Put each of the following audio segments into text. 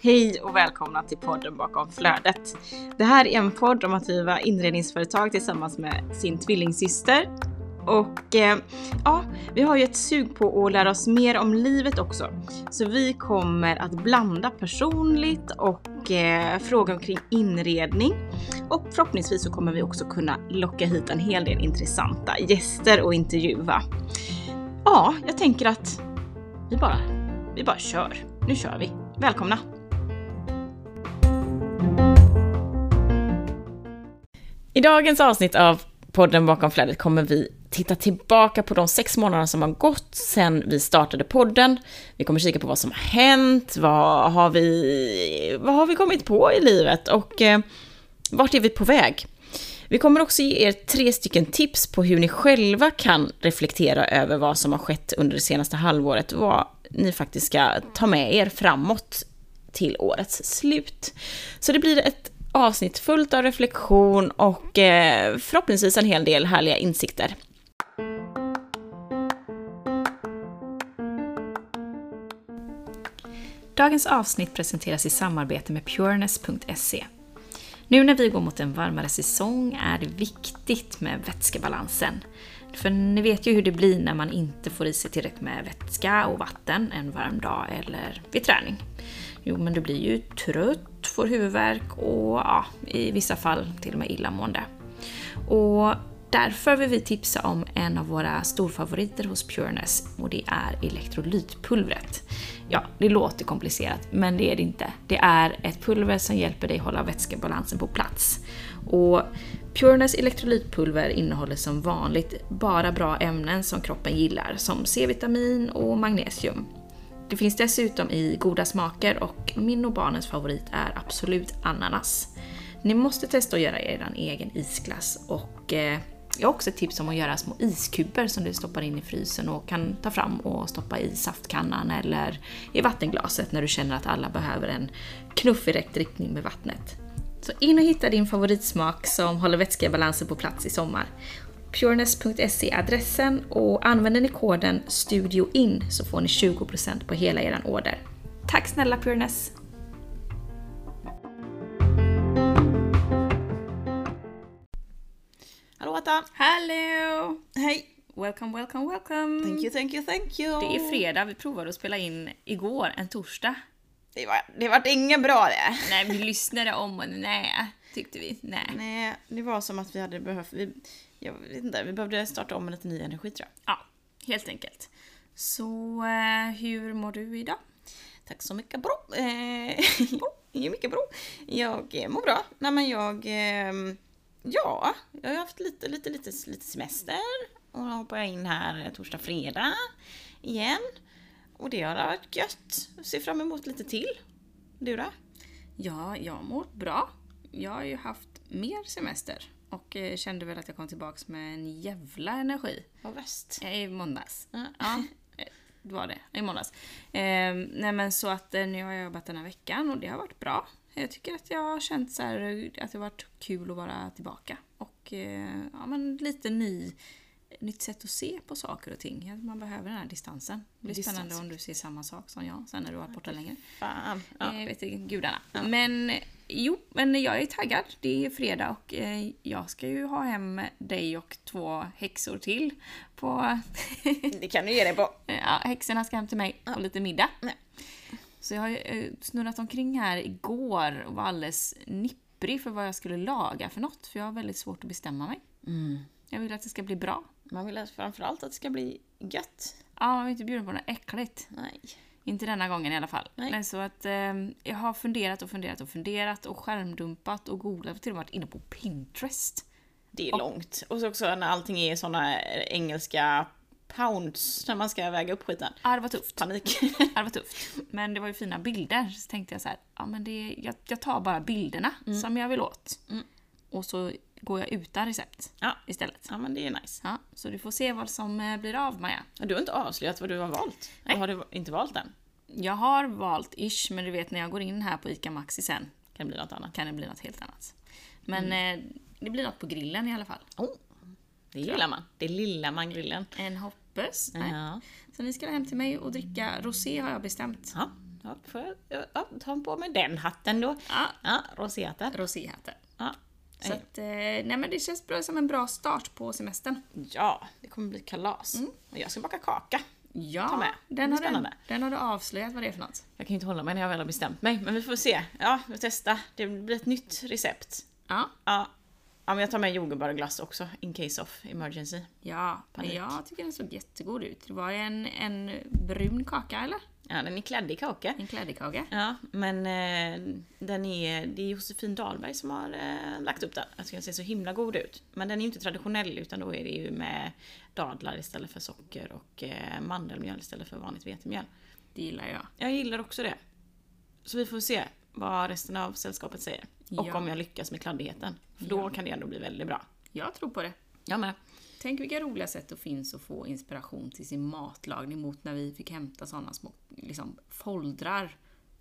Hej och välkomna till podden bakom flödet. Det här är en podd om att driva inredningsföretag tillsammans med sin tvillingsyster. Och eh, ja, vi har ju ett sug på att lära oss mer om livet också. Så vi kommer att blanda personligt och eh, fråga omkring inredning. Och förhoppningsvis så kommer vi också kunna locka hit en hel del intressanta gäster och intervjua. Ja, jag tänker att vi bara, vi bara kör. Nu kör vi. Välkomna! I dagens avsnitt av podden bakom flödet kommer vi titta tillbaka på de sex månader som har gått sedan vi startade podden. Vi kommer kika på vad som har hänt, vad har vi, vad har vi kommit på i livet och eh, vart är vi på väg? Vi kommer också ge er tre stycken tips på hur ni själva kan reflektera över vad som har skett under det senaste halvåret, vad ni faktiskt ska ta med er framåt till årets slut. Så det blir ett avsnitt fullt av reflektion och eh, förhoppningsvis en hel del härliga insikter. Dagens avsnitt presenteras i samarbete med pureness.se. Nu när vi går mot en varmare säsong är det viktigt med vätskebalansen. För ni vet ju hur det blir när man inte får i sig tillräckligt med vätska och vatten en varm dag eller vid träning. Jo, men du blir ju trött, får huvudvärk och ja, i vissa fall till och med illamående. Och därför vill vi tipsa om en av våra storfavoriter hos Pureness och det är elektrolytpulvret. Ja, det låter komplicerat, men det är det inte. Det är ett pulver som hjälper dig hålla vätskebalansen på plats. Och Pureness elektrolytpulver innehåller som vanligt bara bra ämnen som kroppen gillar, som C-vitamin och magnesium. Det finns dessutom i goda smaker och min och barnens favorit är absolut ananas. Ni måste testa att göra er egen isglass och eh, jag har också ett tips om att göra små iskuber som du stoppar in i frysen och kan ta fram och stoppa i saftkannan eller i vattenglaset när du känner att alla behöver en knuff i rätt riktning med vattnet. Så in och hitta din favoritsmak som håller vätskebalansen på plats i sommar. Pureness.se adressen och använder ni koden STUDIOIN så får ni 20% på hela er order. Tack snälla Pureness! Hallå Atta! Hallå! Hej! Welcome, welcome, welcome! Thank you, thank you, thank you! Det är fredag, vi provade att spela in igår, en torsdag. Det var, det var inget bra det. Nej, vi lyssnade om och nej, tyckte vi. Nej. Nej, det var som att vi hade behövt... Vi, jag vet inte, vi behövde starta om med lite ny energi tror jag. Ja, helt enkelt. Så eh, hur mår du idag? Tack så mycket bra. Eh, mycket bra. Jag eh, mår bra. Nej men jag... Eh, ja, jag har haft lite, lite, lite, lite semester. Och då hoppar jag in här torsdag, fredag igen. Och det har varit gött. Ser fram emot lite till. Du då? Ja, jag mår bra. Jag har ju haft mer semester och eh, kände väl att jag kom tillbaks med en jävla energi. Vad värst. I måndags. Ja. Ja, eh, det var det. I måndags. Eh, nej men så att eh, nu har jag jobbat den här veckan och det har varit bra. Jag tycker att jag har känt så här, eh, att det har varit kul att vara tillbaka. Och eh, ja, men lite ny, nytt sätt att se på saker och ting. Man behöver den här distansen. Det blir Distans. spännande om du ser samma sak som jag sen när du har varit borta längre. Fan. Ja. Eh, vet inte, gudarna. Ja. Men jo, men jag är taggad. Det är fredag och eh, jag ska ju ha hem dig och två häxor till på... Det kan du ge dig på. ja, häxorna ska hem till mig på lite middag. Nej. Så jag har ju eh, snurrat omkring här igår och var alldeles nipprig för vad jag skulle laga för något. För jag har väldigt svårt att bestämma mig. Mm. Jag vill att det ska bli bra. Man vill framförallt att det ska bli gött. Ja, jag är inte bjuden på något äckligt. Nej. Inte denna gången i alla fall. Nej. Nej. så att eh, jag har funderat och funderat och funderat och skärmdumpat och googlat och till och med varit inne på Pinterest. Det är långt. Och så också när allting är såna engelska pounds när man ska väga upp skiten. Ja, det var tufft. Panik. Ja, det var tufft. Men det var ju fina bilder. Så tänkte jag så här, ja men det, jag, jag tar bara bilderna som jag vill åt. Mm. Och så går jag utan recept Ja. istället. ja, men det är nice. Ja, så du får se vad som eh, blir av Maja. Du har inte avslöjat vad du har valt. Nej. Vad har du inte valt än? Jag har valt ish, men du vet när jag går in här på ICA Maxi sen Kan det bli något annat? kan det bli något helt annat. Men Mm. eh, det blir något på grillen i alla fall. Oh, det gillar man. Det lilla man grillen. En hopp Puss. Nej. Ja. Så ni ska hem till mig och dricka rosé har jag bestämt. Ja, ja, får jag ja, ta på mig den hatten då. Ja, Ja, roséhatten. roséhatten. Ja. Så att, eh, nej men det känns bra, som en bra start på semestern. ja, det kommer bli kalas. Och jag ska baka kaka. Ja, Den, har spännande. den har du avslöjat vad det är för något. Jag kan ju inte hålla mig när jag väl har bestämt mig, men vi får se. Ja, vi testar. Det blir ett nytt recept. Ja, Ja, ja men jag tar med jordgubbar och glass också, in case of emergency. ja men Panik. jag tycker den såg jättegod ut. Det var en, en brun kaka eller? Ja, den är kläddig kaka. En klädekaka. Ja, men eh, den är, det är Josefin Dahlberg som har eh, lagt upp den. Jag tycker den ser så himla god ut. Men den är ju inte traditionell utan då är det ju med dadlar istället för socker och eh, mandelmjöl istället för vanligt vetemjöl. Det gillar jag. Jag gillar också det. Så vi får se vad resten av sällskapet säger. Och Ja. om jag lyckas med kladdigheten. För då Ja. kan det ändå bli väldigt bra. Jag tror på det. Jag med. Tänk vilka roliga sätt det finns att få inspiration till sin matlagning mot när vi fick hämta sådana små liksom, foldrar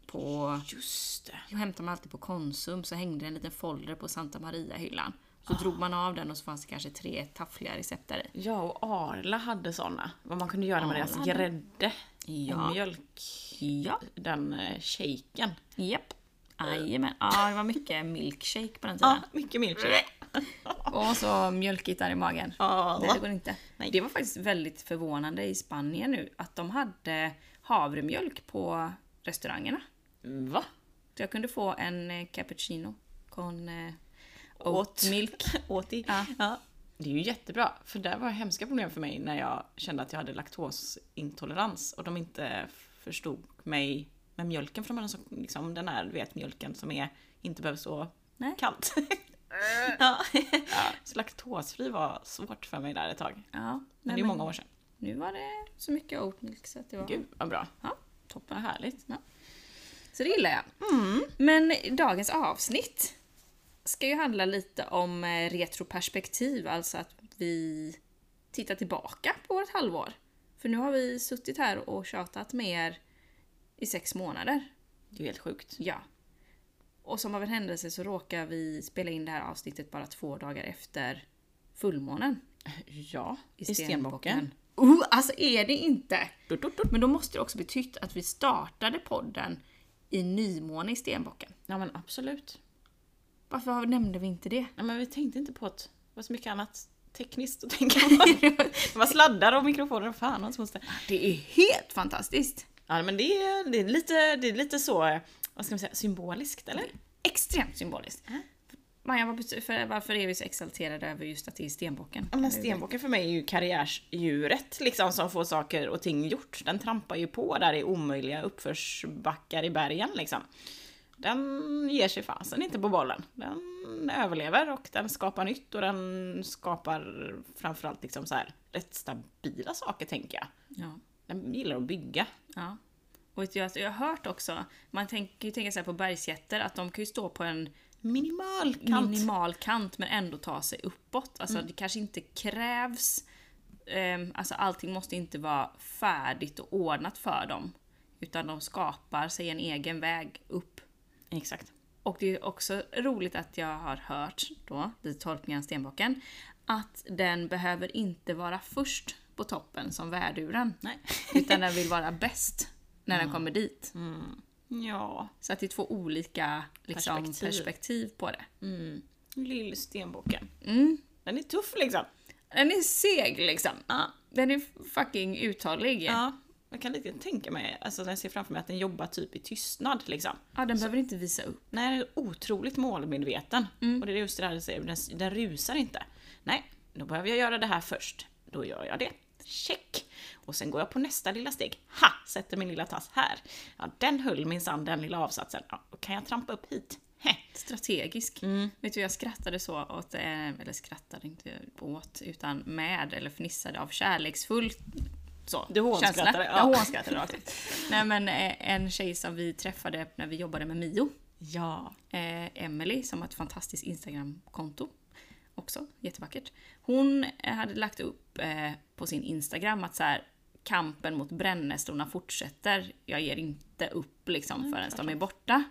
på... Just det. Jag hämtade man alltid på Konsum, så hängde det en liten folder på Santa Maria-hyllan. Så drog man av den och så fanns det kanske tre taffliga recept där i. Ja, och Arla hade såna. Vad man kunde göra med Arla deras hade. grädde Ja. och mjölk. Ja. Den eh, shaken. Japp. Jajamän. Ja, det var mycket milkshake på den tiden. Ja, mycket milkshake. Och så mjölkigt där i magen. Ja. Nej, det går inte. Nej. Det var faktiskt väldigt förvånande i Spanien nu att de hade havremjölk på restaurangerna. Va? Så jag kunde få en eh, cappuccino con eh, Oat. oat milk. Åt i. Ja. Ja. Det är ju jättebra, för det var hemska problem för mig när jag kände att jag hade laktosintolerans och de inte förstod mig med mjölken för de hade så, liksom, den här vet, mjölken som är, inte behöver stå Nej. kallt. ja. Så laktosfri var svårt för mig där ett tag. Ja, Men nej, det är många år sedan. Nu var det så mycket oat milk så att det var... Gud vad bra. Ja, Toppen, vad härligt. Så det gillar jag. Mm. Men dagens avsnitt ska ju handla lite om eh, retroperspektiv, alltså att vi tittar tillbaka på vårt halvår. För nu har vi suttit här och tjatat med er i sex månader. Det är ju helt sjukt. Ja. Och som av en händelse så råkar vi spela in det här avsnittet bara två dagar efter fullmånen Ja, i stenbocken. Uh, alltså är det inte! Men då måste det också betytt att vi startade podden i nymåne i stenbocken. Ja men absolut. Varför nämnde vi inte det? Ja, men vi tänkte inte på att det var så mycket annat tekniskt att tänka på. Det var sladdar och mikrofoner och fan hans moster. Det är helt fantastiskt! Ja men det är, det är, lite, det är lite så, vad ska man säga, symboliskt eller? Extremt symboliskt. Ja. Maja, vad bety- för, varför är vi så exalterade över just att det är stenbocken? Ja, men stenbocken för mig är ju karriärsdjuret liksom som får saker och ting gjort. Den trampar ju på där i omöjliga uppförsbackar i bergen liksom. Den ger sig fasen inte på bollen. Den överlever och den skapar nytt och den skapar framförallt liksom så här rätt stabila saker tänker jag. Ja. Den gillar att bygga. ja. Och du, alltså, jag har hört också, man tänker kan ju tänka sig på bergsjätter, att de kan ju stå på en Minimal kant. minimal kant men ändå ta sig uppåt. Alltså det kanske inte krävs, um, alltså allting måste inte vara färdigt och ordnat för dem. Utan de skapar sig en egen väg upp. Exakt. Och det är också roligt att jag har hört då, vid tolkningen av stenbocken, att den behöver inte vara först på toppen som värduren. Nej. Utan den vill vara bäst när den kommer dit. Ja. Så att det är två olika liksom, Perspektiv. perspektiv. på det. Mm. Lill stenbocken. Mm. Den är tuff liksom. Den är seg liksom. Ja. Den är fucking uthållig. Ja. Ja, jag kan lite tänka mig, alltså när jag ser framför mig att den jobbar typ i tystnad liksom. den behöver inte visa upp. Nej, den är otroligt målmedveten. Och det är just det där du säger, den, den rusar inte. Nej, då behöver jag göra det här först. Då gör jag det. Check! Och sen går jag på nästa lilla steg. Ha! Sätter min lilla tass här. Ja, den höll minsann den lilla avsatsen. Ja, kan jag trampa upp hit. Heh. Strategisk. Mm. Vet du, jag skrattade så åt, eh, eller skrattade inte åt, utan med eller fnissade av kärleksfull så, Du hånskrattade, ja. Jag hånskrattade rakt ut. Nej men eh, en tjej som vi träffade när vi jobbade med Mio, Ja. eh, Emily som har ett fantastiskt Instagram-konto. Också jättevackert. Hon eh, hade lagt upp eh, på sin Instagram att så här, kampen mot brännässlorna fortsätter. Jag ger inte upp liksom förrän de är borta.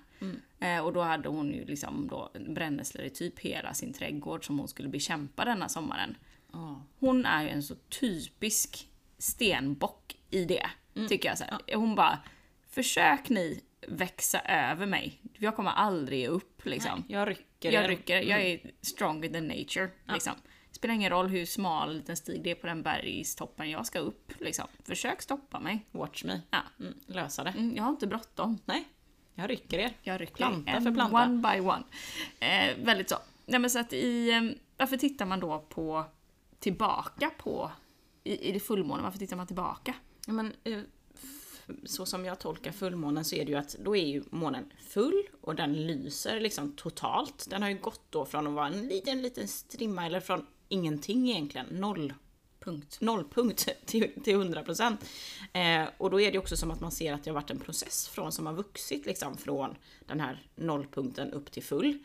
Eh, och då hade hon ju liksom då brännässlor i typ hela sin trädgård som hon skulle bekämpa denna sommaren. Ja. Hon är ju en så typisk stenbock i det. Tycker jag så här. Hon bara, försök ni växa över mig. Jag kommer aldrig upp liksom. Jag rycker. Jag er. rycker, jag är stronger than nature. Liksom. Spelar ingen roll hur smal liten stig det är på den bergstoppen jag ska upp. Liksom. Försök stoppa mig. Watch me. Ja. Mm, lösa det. Mm, Jag har inte bråttom. Nej, jag rycker er. Jag rycker Planta en för planta. one by one. Eh, väldigt så. Nej, men så att i, eh, varför tittar man då på tillbaka på i, i det fullmånen? Varför tittar man tillbaka? Ja, men, eh, så som jag tolkar fullmånen så är det ju att då är ju månen full och den lyser liksom totalt. Den har ju gått då från att vara en liten, liten strimma eller från ingenting egentligen, noll Punkt. nollpunkt till, till 100%. Eh, och då är det också som att man ser att det har varit en process från som har vuxit liksom från den här nollpunkten upp till full.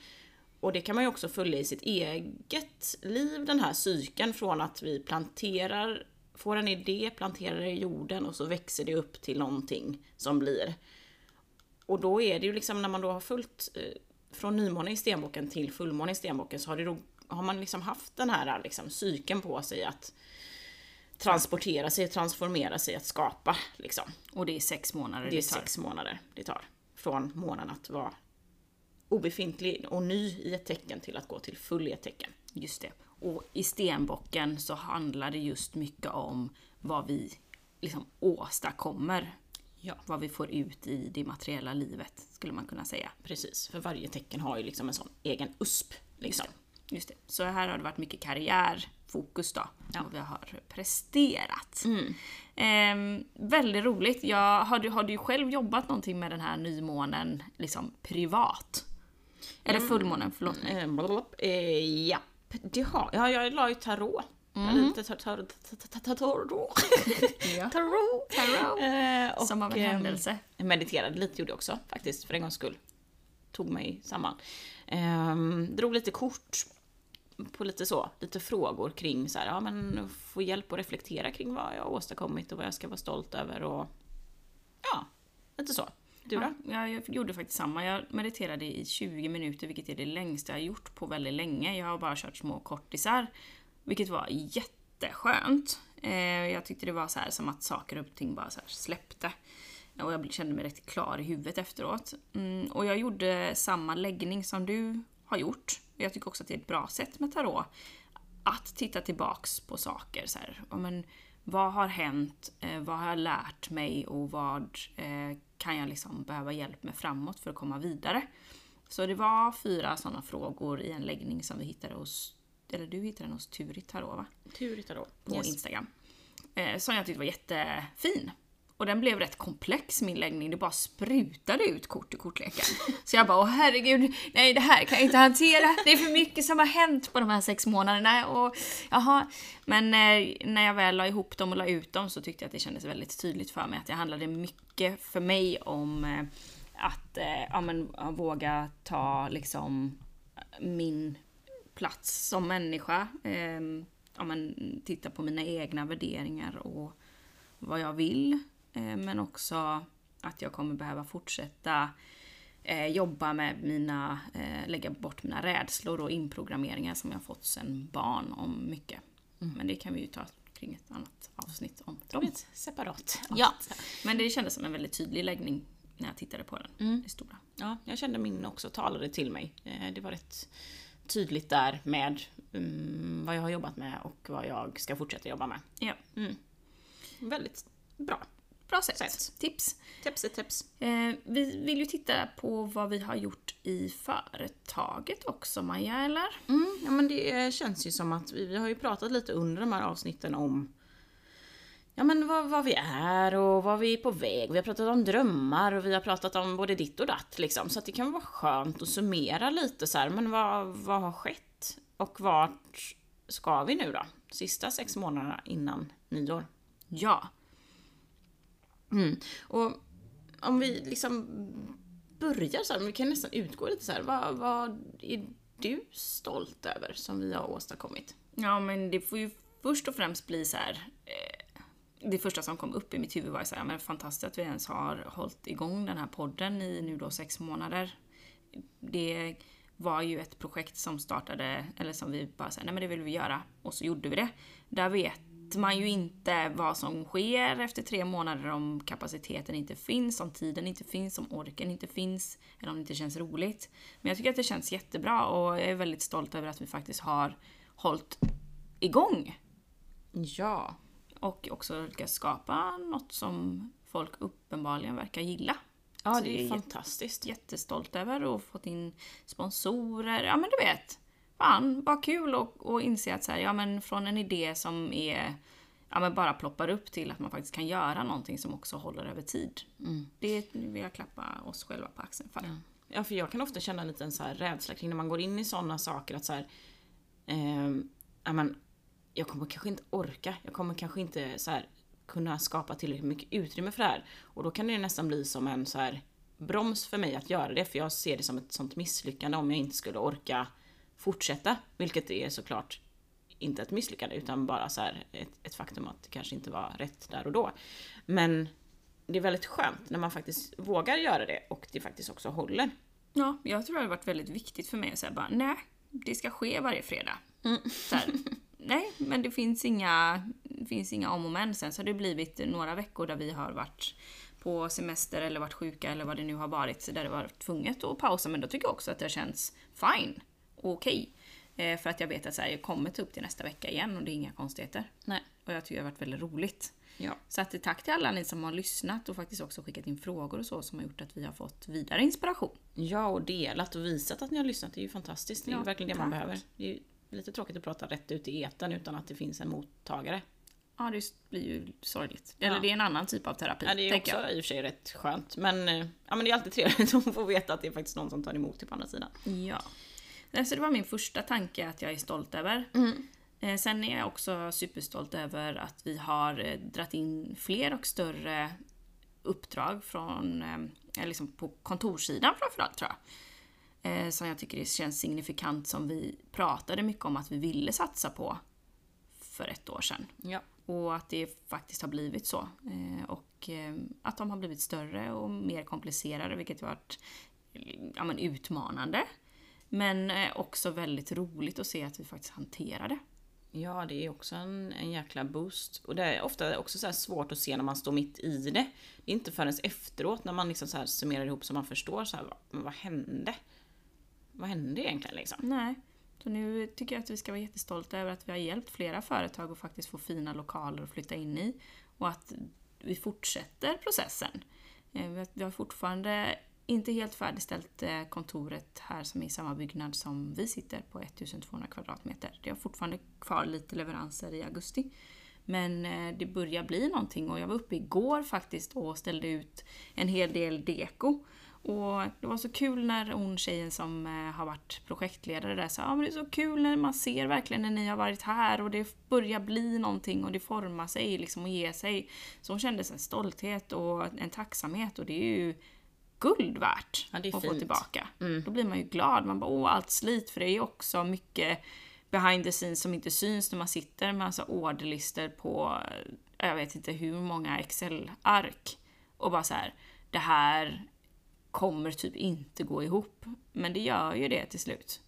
Och det kan man ju också följa i sitt eget liv, den här cykeln från att vi planterar, får en idé, planterar det i jorden och så växer det upp till någonting som blir. Och då är det ju liksom när man då har följt eh, från nymåne i stenbocken till fullmåne i stenbocken så har, det då, har man liksom haft den här liksom, cykeln på sig att transportera sig, transformera sig, att skapa. Liksom. Och det är sex månader Det är tar. sex månader det tar. Från månaden att vara obefintlig och ny i ett tecken till att gå till full i ett tecken. Just det. Och i stenbocken så handlar det just mycket om vad vi liksom åstadkommer. Ja. Vad vi får ut i det materiella livet, skulle man kunna säga. Precis, för varje tecken har ju liksom en sån egen USP. Liksom. Just det. Så här har det varit mycket karriärfokus då. Och vi har presterat. Ehm, väldigt roligt. Jag, har, du, har du själv jobbat någonting med den här nymånen liksom privat? Eller fullmånen, förlåt mig. Eh, blablabla. Eh, ja, det har ja, jag. la ju tarot. Tar- Tarot. Ja. Tarot. Tarot. Eh, Som av en ehm, händelse. Jag mediterade lite gjorde jag också faktiskt, för en gångs skull. Tog mig samman. Ehm, drog lite kort på lite så, lite frågor kring så här, ja men få hjälp att reflektera kring vad jag har åstadkommit och vad jag ska vara stolt över och ja, lite så. Du då? Ja, jag gjorde faktiskt samma. Jag mediterade i 20 minuter, vilket är det längsta jag har gjort på väldigt länge. Jag har bara kört små kortisar, vilket var jätteskönt. Eh, jag tyckte det var så här som att saker och ting bara så här släppte. Och jag kände mig rätt klar i huvudet efteråt. Mm, och jag gjorde samma läggning som du har gjort. Jag tycker också att det är ett bra sätt med tarot. Att titta tillbaks på saker. Så här, men, vad har hänt? Eh, vad har jag lärt mig? Och vad eh, kan jag liksom behöva hjälp med framåt för att komma vidare? Så det var fyra sådana frågor i en läggning som vi hittade hos, eller du hittade den hos Turit Tarot va? Tur tarot. på Instagram. Eh, som jag tyckte var jättefin. Och den blev rätt komplex min läggning, det bara sprutade ut kort i kortleken. Så jag bara, åh herregud, nej det här kan jag inte hantera. Det är för mycket som har hänt på de här sex månaderna. Och, jaha. Men eh, när jag väl la ihop dem och la ut dem så tyckte jag att det kändes väldigt tydligt för mig att det handlade mycket för mig om eh, att eh, ja, men, våga ta liksom min plats som människa. Eh, ja, men, titta på mina egna värderingar och vad jag vill. Eh, men också att jag kommer behöva fortsätta eh, jobba med mina, eh, lägga bort mina rädslor och inprogrammeringar som jag fått sedan barn om mycket. Men det kan vi ju ta kring ett annat avsnitt om dem. ett separat. Ja, men det kändes som en väldigt tydlig läggning när jag tittade på den. Det stora. Ja, jag kände min också talade till mig. Det var rätt tydligt där med mm, vad jag har jobbat med och vad jag ska fortsätta jobba med. Ja, Väldigt bra. Bra sätt. Sätt. Tips. Tips tips. Eh, vi vill ju titta på vad vi har gjort i företaget också, Maja, eller? Mm, ja, men det känns ju som att vi, vi har ju pratat lite under de här avsnitten om Ja men vad, vad vi är och vad vi är på väg. Vi har pratat om drömmar och vi har pratat om både ditt och datt liksom. Så att det kan vara skönt att summera lite så här, men vad, vad har skett? Och vart ska vi nu då? Sista sex månaderna innan nyår. Ja. Mm. Och om vi liksom börjar så här, vi kan nästan utgå lite så här, vad, vad är du stolt över som vi har åstadkommit? Ja, men det får ju först och främst bli så här. Eh, det första som kom upp i mitt huvud var så här, men fantastiskt att vi ens har hållit igång den här podden i nu då sex månader. Det var ju ett projekt som startade, eller som vi bara sa, nej men det vill vi göra. Och så gjorde vi det. Där vet man ju inte vad som sker efter tre månader om kapaciteten inte finns, om tiden inte finns, om orken inte finns eller om det inte känns roligt. Men jag tycker att det känns jättebra och jag är väldigt stolt över att vi faktiskt har hållit igång Ja. och också lyckats skapa något som folk uppenbarligen verkar gilla. Ja, Så det är fantastiskt. jättestolt över och fått in sponsorer. Ja men du vet. Fan, vad kul att och inse att så här, ja men från en idé som är ja, men bara ploppar upp till att man faktiskt kan göra någonting som också håller över tid. Mm. Det vill jag klappa oss själva på axeln för. Ja, för jag kan ofta känna en liten så här rädsla kring när man går in i sådana saker att så här, eh, ja, men, jag kommer kanske inte orka, jag kommer kanske inte så här, kunna skapa tillräckligt mycket utrymme för det här. Och då kan det nästan bli som en så här broms för mig att göra det, för jag ser det som ett sånt misslyckande om jag inte skulle orka fortsätta. Vilket är såklart inte ett misslyckande utan bara så ett, ett faktum att det kanske inte var rätt där och då. Men det är väldigt skönt när man faktiskt vågar göra det och det faktiskt också håller. Ja, jag tror det har varit väldigt viktigt för mig att säga bara nej, det ska ske varje fredag. Så här, nej, men det finns inga, finns inga om och men. Sen så har det blivit några veckor där vi har varit på semester eller varit sjuka eller vad det nu har varit där det var tvunget att pausa. Men då tycker jag också att det känns fine okej. Eh, för att jag vet att så här, jag kommer ta upp till nästa vecka igen och det är inga konstigheter. Nej. Och jag tycker det har varit väldigt roligt. Ja. Så att tack till alla ni som har lyssnat och faktiskt också skickat in frågor och så som har gjort att vi har fått vidare inspiration. Ja, och delat och visat att ni har lyssnat. Det är ju fantastiskt. Det är Ja, verkligen det man tack. behöver. Det är ju lite tråkigt att prata rätt ut i etern utan att det finns en mottagare. Ja, det blir ju sorgligt. Eller Ja. det är en annan typ av terapi. Ja, det är också jag. i och för sig rätt skönt. Men, eh, ja, men det är alltid trevligt att få veta att det är faktiskt någon som tar emot det på andra sidan. Ja. Nej, Så det var min första tanke att jag är stolt över. Eh, Sen är jag också superstolt över att vi har eh, dratt in fler och större uppdrag från, liksom på kontorssidan framförallt tror jag. Som jag tycker det känns signifikant som vi pratade mycket om att vi ville satsa på för ett år sedan. Ja. Och att det faktiskt har blivit så. Och att de har blivit större och mer komplicerade, vilket har varit ja, men utmanande. Men eh, också väldigt roligt att se att vi faktiskt hanterar det. Ja, det är också en, en jäkla boost. Och det är ofta också så svårt att se när man står mitt i det. Det är inte förrän efteråt när man liksom så här summerar ihop som man förstår så här, vad, vad hände? Vad hände egentligen liksom? Nej. Så nu tycker jag att vi ska vara jättestolta över att vi har hjälpt flera företag att faktiskt få fina lokaler att flytta in i. Och att vi fortsätter processen. Eh, Vi har fortfarande inte helt färdigställt eh, kontoret här som är i samma byggnad som vi sitter på 1200 kvadratmeter. Det har fortfarande kvar lite leveranser i augusti. Men eh, det börjar bli någonting och jag var uppe igår faktiskt och ställde ut en hel del deko. Och det var så kul när hon tjejen som eh, har varit projektledare där sa att men det är så kul när man ser verkligen när ni har varit här och det börjar bli någonting och det formar sig liksom och ger sig. Så hon kände en stolthet och en tacksamhet och det är ju guld värt Ja, att få fint. tillbaka. Då blir man ju glad. Man bara åh allt slit för det är ju också mycket behind the scenes som inte syns när man sitter med massa orderlistor på eh, jag vet inte hur många Excel-ark. Och bara så här, det här kommer typ inte gå ihop. Men det gör ju det till slut.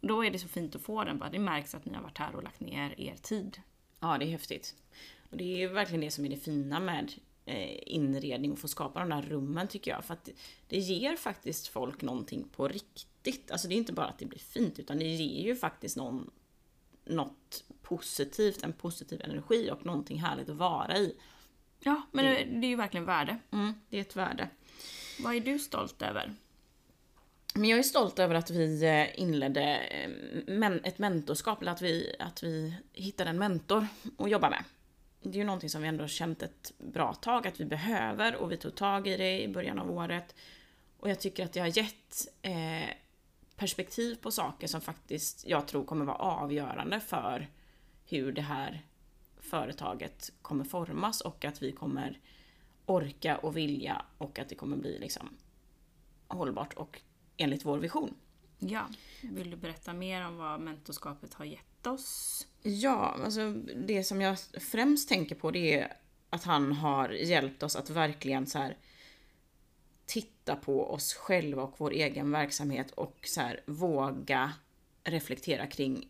Då är det så fint att få den, bara det märks att ni har varit här och lagt ner er tid. Ja, det är häftigt. Och det är ju verkligen det som är det fina med inredning och få skapa de där rummen tycker jag. För att det, ger faktiskt folk någonting på riktigt. Alltså det är inte bara att det blir fint utan det ger ju faktiskt någon, något positivt, en positiv energi och någonting härligt att vara i. Ja, men det, det är ju verkligen värde. Mm, det är ett värde. Vad är du stolt över? Men jag är stolt över att vi eh, inledde eh, ett mentorskap, eller att vi, att vi hittade en mentor att jobba med. Det är ju någonting som vi ändå känt ett bra tag att vi behöver och vi tog tag i det i början av året. Och jag tycker att det har gett eh, perspektiv på saker som faktiskt jag tror kommer vara avgörande för hur det här företaget kommer formas och att vi kommer orka och vilja och att det kommer bli liksom hållbart och enligt vår vision. Ja, vill du berätta mer om vad mentorskapet har gett oss? Ja, alltså det som jag främst tänker på det är att han har hjälpt oss att verkligen så här titta på oss själva och vår egen verksamhet och så här våga reflektera kring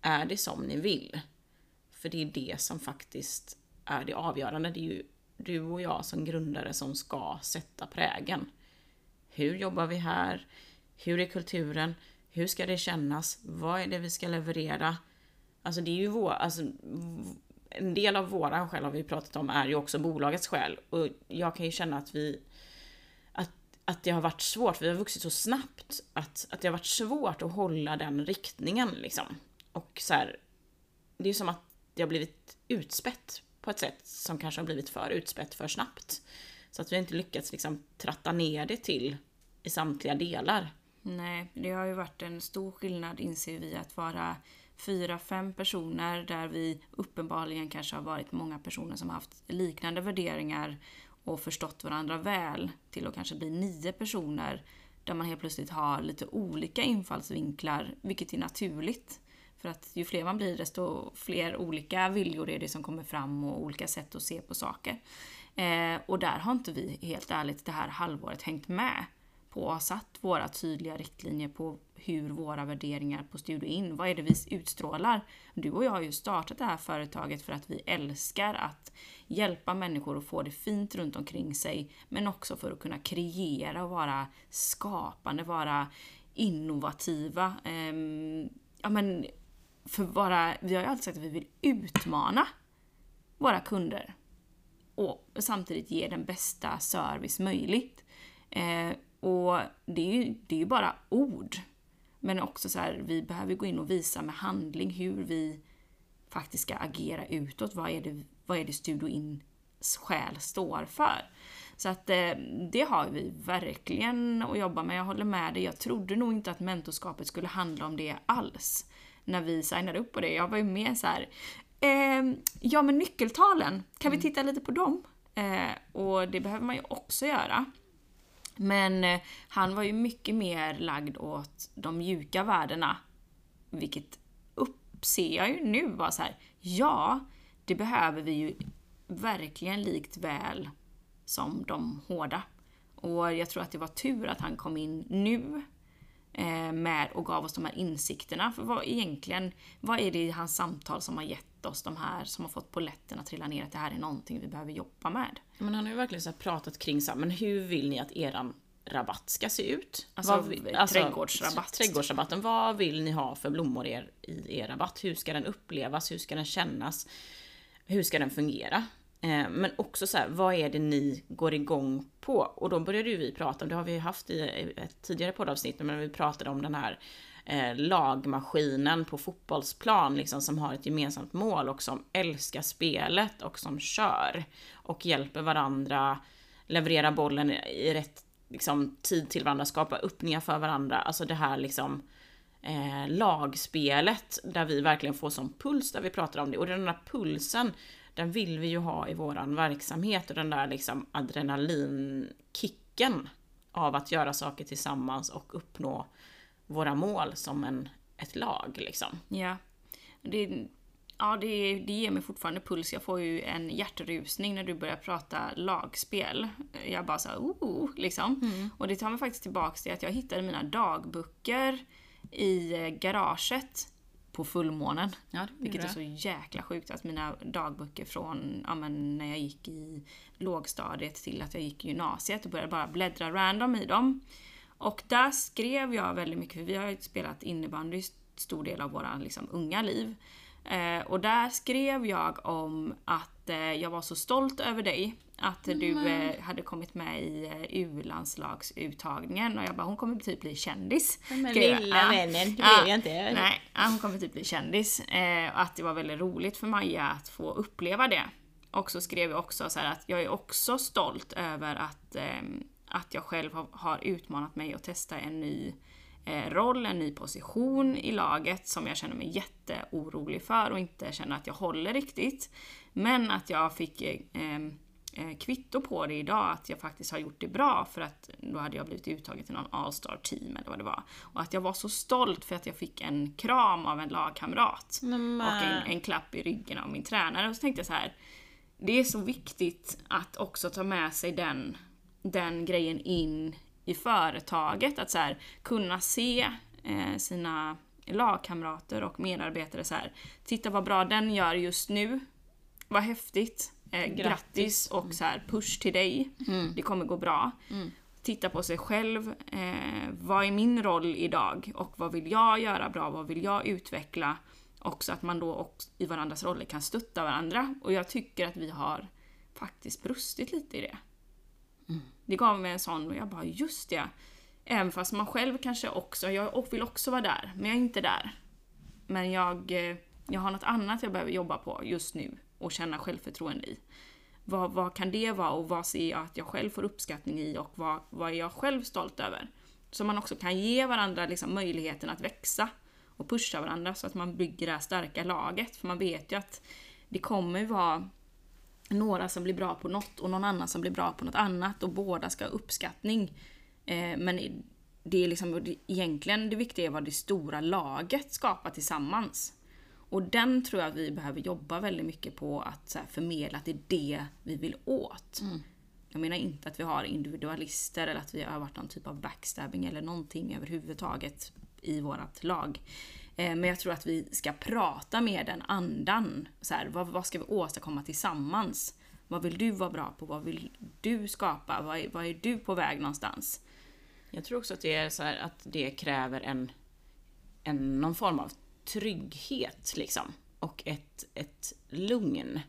är det som ni vill? För det är det som faktiskt är det avgörande. Det är ju du och jag som grundare som ska sätta prägen. Hur jobbar vi här? Hur är kulturen? Hur ska det kännas? Vad är det vi ska leverera? Alltså det är ju vår, alltså, en del av våra skäl har vi pratat om är ju också bolagets skäl. Och jag kan ju känna att vi att, att det har varit svårt, vi har vuxit så snabbt, att, att det har varit svårt att hålla den riktningen liksom. Och så här, det är som att det har blivit utspätt på ett sätt som kanske har blivit för utspätt för snabbt. Så att vi inte lyckats liksom tratta ner det till i samtliga delar. Nej, det har ju varit en stor skillnad inser vi att vara fyra, fem personer där vi uppenbarligen kanske har varit många personer som har haft liknande värderingar och förstått varandra väl till att kanske bli nio personer där man helt plötsligt har lite olika infallsvinklar, vilket är naturligt. För att ju fler man blir desto fler olika viljor är det som kommer fram och olika sätt att se på saker. Eh, och där har inte vi helt ärligt det här halvåret hängt med på och har satt våra tydliga riktlinjer på hur våra värderingar på Studio In, vad är det vi utstrålar? Du och jag har ju startat det här företaget för att vi älskar att hjälpa människor att få det fint runt omkring sig, men också för att kunna kreera och vara skapande, vara innovativa. Ehm, ja men, för vara, vi har ju alltid sagt att vi vill utmana våra kunder och samtidigt ge den bästa service möjligt. Eh, och det är ju, det är ju bara ord. Men också så här, vi behöver gå in och visa med handling hur vi faktiskt ska agera utåt. Vad är det, vad är det Studio Ins själ står för? Så att eh, det har vi verkligen att jobba med. Jag håller med dig. Jag trodde nog inte att mentorskapet skulle handla om det alls. När vi signade upp på det. Jag var ju mer så här, eh, ja men nyckeltalen, kan vi mm. titta lite på dem? Eh, och det behöver man ju också göra. Men eh, han var ju mycket mer lagd åt de mjuka värdena. Vilket uppser jag ju nu var så här, ja, det behöver vi ju verkligen likt väl som de hårda. Och jag tror att det var tur att han kom in nu eh, med och gav oss de här insikterna. För vad egentligen, vad är det i hans samtal som har gett oss de här, som har fått poletten att trilla ner, att det här är någonting vi behöver jobba med? Men han har ju verkligen så pratat kring så här, men hur vill ni att eran rabatt ska se ut? Alltså, vad, alltså trädgårdsrabatt. Trädgårdsrabatten. Vad vill ni ha för blommor er, i er rabatt? Hur ska den upplevas? Hur ska den kännas? Hur ska den fungera? Eh, men också så här, vad är det ni går igång på? Och då började ju vi prata om, det har vi haft i ett tidigare poddavsnitt, men vi pratade om den här eh, lagmaskinen på fotbollsplan liksom, som har ett gemensamt mål och som älskar spelet och som kör och hjälper varandra leverera bollen i rätt liksom, tid till varandra, skapa öppningar för varandra. Alltså det här liksom eh, lagspelet där vi verkligen får sån puls där vi pratar om det. Och den där pulsen, den vill vi ju ha i våran verksamhet och den där liksom adrenalinkicken av att göra saker tillsammans och uppnå våra mål som en, ett lag liksom. Ja. Det, ja, det, det ger mig fortfarande puls. Jag får ju en hjärtrusning när du börjar prata lagspel. Jag bara såhär, oh, liksom. Mm. Och det tar mig faktiskt tillbaks till att jag hittade mina dagböcker i eh, garaget på fullmånen. Ja, vilket är så jäkla sjukt att mina dagböcker från ja, men när jag gick i lågstadiet till att jag gick i gymnasiet och började bara bläddra random i dem. Och där skrev jag väldigt mycket, för vi har ju spelat innebandy stor del av våra liksom, unga liv. Eh, och där skrev jag om att eh, jag var så stolt över dig. Att mm. du eh, hade kommit med i eh, U-landslagsuttagningen och jag bara, hon kommer typ bli kändis. Men lilla vännen, det blev jag inte. Nej, hon kommer typ bli kändis. Eh, att det var väldigt roligt för Maja att få uppleva det. Och så skrev jag också så att jag är också stolt över att, ehm, att jag själv har, har utmanat mig att testa en ny Eh, roll, en ny position i laget som jag känner mig jätteorolig för och inte känner att jag håller riktigt. Men att jag fick eh, eh, kvitto på det idag, att jag faktiskt har gjort det bra för att då hade jag blivit uttagen till någon All-star team eller vad det var. Och att jag var så stolt för att jag fick en kram av en lagkamrat. Mm. Och en, en klapp i ryggen av min tränare. Och så tänkte jag så här. Det är så viktigt att också ta med sig den, den grejen in i företaget. Att så här, kunna se eh, sina lagkamrater och medarbetare så här. Titta vad bra den gör just nu. Vad häftigt. Eh, grattis. Grattis. och så här, push till dig. Det kommer gå bra. Titta på sig själv. Eh, vad är min roll idag? Och vad vill jag göra bra? Vad vill jag utveckla? Också att man då också i varandras roller kan stötta varandra. Och jag tycker att vi har faktiskt brustit lite i det. Det gav mig en sån och jag bara just det. Även fast man själv kanske också, jag vill också vara där, men jag är inte där. Men jag, eh, jag har något annat jag behöver jobba på just nu och känna självförtroende i. Vad, vad kan det vara och vad ser jag att jag själv får uppskattning i och vad, vad är jag själv stolt över? Så man också kan ge varandra liksom möjligheten att växa och pusha varandra så att man bygger det här starka laget. För man vet ju att det kommer vara några som blir bra på något och någon annan som blir bra på något annat och båda ska ha uppskattning. Eh, men det är liksom, det- egentligen det viktiga är vad det stora laget skapar tillsammans. Och den tror jag att vi behöver jobba väldigt mycket på att så här, förmedla att det är det vi vill åt. Jag menar inte att vi har individualister eller att vi har varit någon typ av backstabbing eller någonting överhuvudtaget i vårt lag. Eh, Men jag tror att vi ska prata med den andan. Så här, vad, vad ska vi åstadkomma tillsammans? Vad vill du vara bra på? Vad vill du skapa? Vad är, vad är du på väg någonstans? Jag tror också att det är så här att det kräver en, en någon form av trygghet liksom. Och ett, ett lugn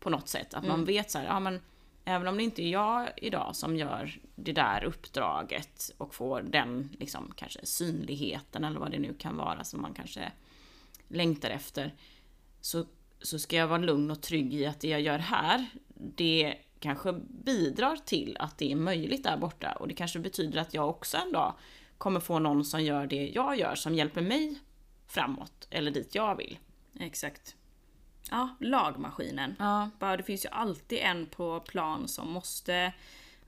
på något sätt. Att man vet så här, ja men även om det inte är jag idag som gör det där uppdraget och får den liksom kanske synligheten eller vad det nu kan vara som man kanske längtar efter. Så, så ska jag vara lugn och trygg i att det jag gör här, det kanske bidrar till att det är möjligt där borta. Och det kanske betyder att jag också en dag kommer få någon som gör det jag gör, som hjälper mig framåt, eller dit jag vill. Exakt. Ja, lagmaskinen. Ja. Bara, det finns ju alltid en på plan som måste...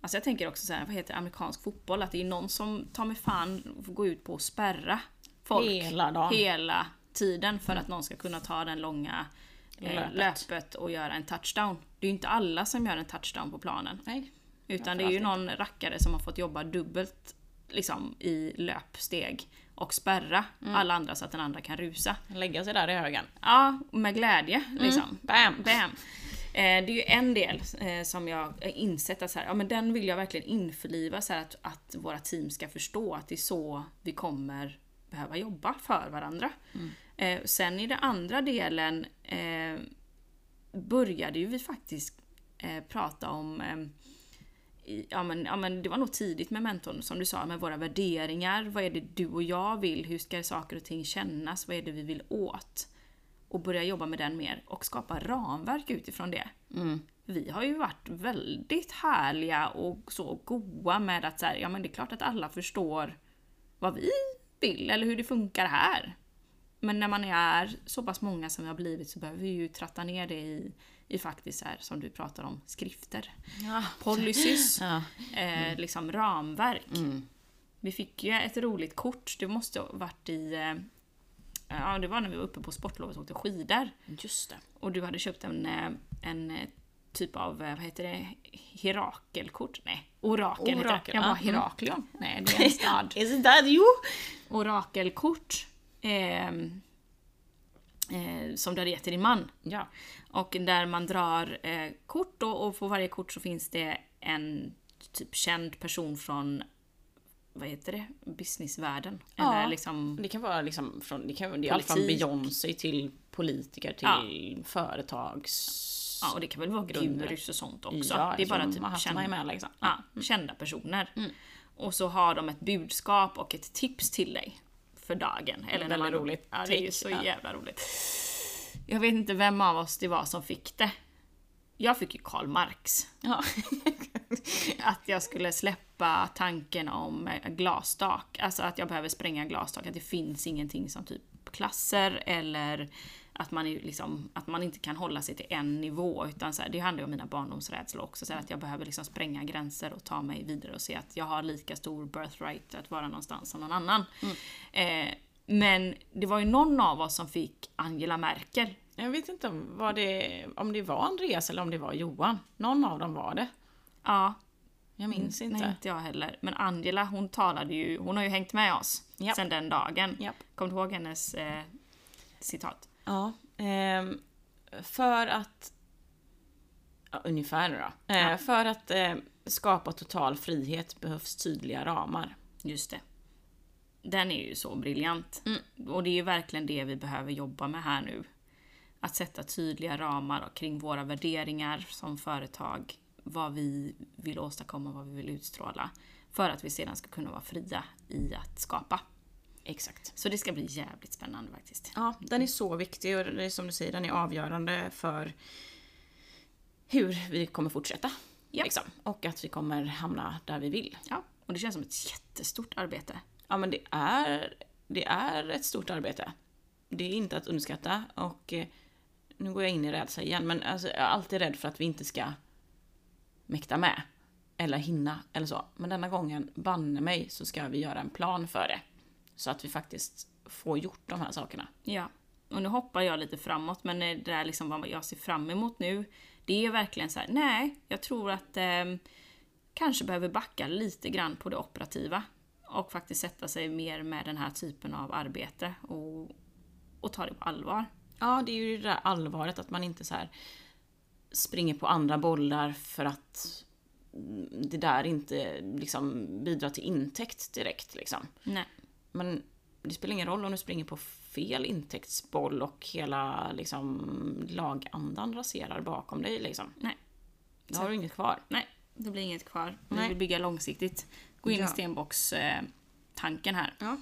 Alltså jag tänker också så här, vad heter det, amerikansk fotboll? Att det är någon som tar med fan får gå ut på att spärra folk Hela dagen. hela tiden för att någon ska kunna ta den långa eh, Löpet. löpet och göra en touchdown. Det är ju inte alla som gör en touchdown på planen. Nej. Utan det är ju någon rackare som har fått jobba dubbelt liksom, i löpsteg och spärra alla andra så att den andra kan rusa. Lägga sig där i högen. Ja, med glädje liksom. Bam! Bam! Eh, det är ju en del eh, som jag insett att så här, ja, men den vill jag verkligen införliva så att, att våra team ska förstå att det är så vi kommer behöva jobba för varandra. Eh, sen i den andra delen eh, började ju vi faktiskt eh, prata om eh, ja, men, ja men det var nog tidigt med mentorn som du sa, med våra värderingar. Vad är det du och jag vill? Hur ska saker och ting kännas? Vad är det vi vill åt? Och börja jobba med den mer och skapa ramverk utifrån det. Vi har ju varit väldigt härliga och så goa med att så här, ja men det är klart att alla förstår vad vi vill eller hur det funkar här. Men när man är så pass många som vi har blivit så behöver vi ju tratta ner det i, i faktiskt här, som du pratar om, skrifter. Ja. Policies, Ja. eh, liksom ramverk. Vi fick ju ett roligt kort, det måste ha varit i... Eh, ja, det var när vi var uppe på sportlovet och åkte skidor. Just det. Och du hade köpt en, eh, en eh, typ av, eh, vad heter det, Herakelkort? Nej, Orakel heter det. Orakel, Jag ja. bara Heraklion? Nej, det är en stad. Is that you? Orakelkort. ehm, eh, som till din man. Ja. Och där man drar eh, kort då, och på varje kort så finns det en typ känd person från vad heter det? Businessvärlden. Ja. Eller liksom... Det kan vara liksom från, det kan, det är allt från. Beyoncé till politiker till Ja. företags... Ja, och det kan väl vara gurus och sånt också. Ja, det är bara typ kända, med liksom. ja, kända personer. Och så har de ett budskap och ett tips till dig för dagen. Eller när man, roligt Ja, det är ju så ja. jävla roligt. Jag vet inte vem av oss det var som fick det. Jag fick ju Karl Marx. Ja. Att jag skulle släppa tanken om eh, glastak. Alltså att jag behöver spränga glastak. Att det finns ingenting som typ klasser eller att man, är liksom, att man inte kan hålla sig till en nivå. Utan så här, det handlar ju om mina barndomsrädslor också. Så här, att jag behöver liksom spränga gränser och ta mig vidare och se att jag har lika stor birthright att vara någonstans som någon annan. Eh, men det var ju någon av oss som fick Angela Merkel. Jag vet inte om, vad det, om det var Andreas eller om det var Johan. Någon av dem var det. Ja, Jag minns inte. Nej, inte jag heller. Men Angela, hon talade ju, hon har ju hängt med oss Japp. sen den dagen. Japp. Kommer du ihåg hennes eh, citat? Ja, ehm, för att... Ja, ungefär då. Eh, Ja. För att eh, skapa total frihet behövs tydliga ramar. Just det. Den är ju så briljant. Mm. Och det är ju verkligen det vi behöver jobba med här nu. Att sätta tydliga ramar kring våra värderingar som företag. Vad vi vill åstadkomma, vad vi vill utstråla. För att vi sedan ska kunna vara fria i att skapa. Exakt. Så det ska bli jävligt spännande faktiskt. Ja, den är så viktig och det är som du säger, den är avgörande för hur vi kommer fortsätta. Ja. Liksom. Och att vi kommer hamna där vi vill. Ja, och det känns som ett jättestort arbete. Ja men det är, det är ett stort arbete. Det är inte att underskatta och eh, nu går jag in i rädsla igen men alltså, jag är alltid rädd för att vi inte ska mäkta med. Eller hinna eller så. Men denna gången, banne mig, så ska vi göra en plan för det. Så att vi faktiskt får gjort de här sakerna. Ja. Och nu hoppar jag lite framåt, men det där liksom vad jag ser fram emot nu, det är verkligen så här: nej, jag tror att eh, kanske behöver backa lite grann på det operativa. Och faktiskt sätta sig mer med den här typen av arbete och, och ta det på allvar. Ja, det är ju det där allvaret att man inte så här springer på andra bollar för att det där inte liksom bidrar till intäkt direkt liksom. Nej. Men det spelar ingen roll om du springer på fel intäktsboll och hela liksom, lagandan raserar bakom dig. Liksom. Nej. Då har du inget kvar. Nej, det blir inget kvar. Vi vill bygga långsiktigt. Gå in Ja. i stenbox-tanken här. Ja.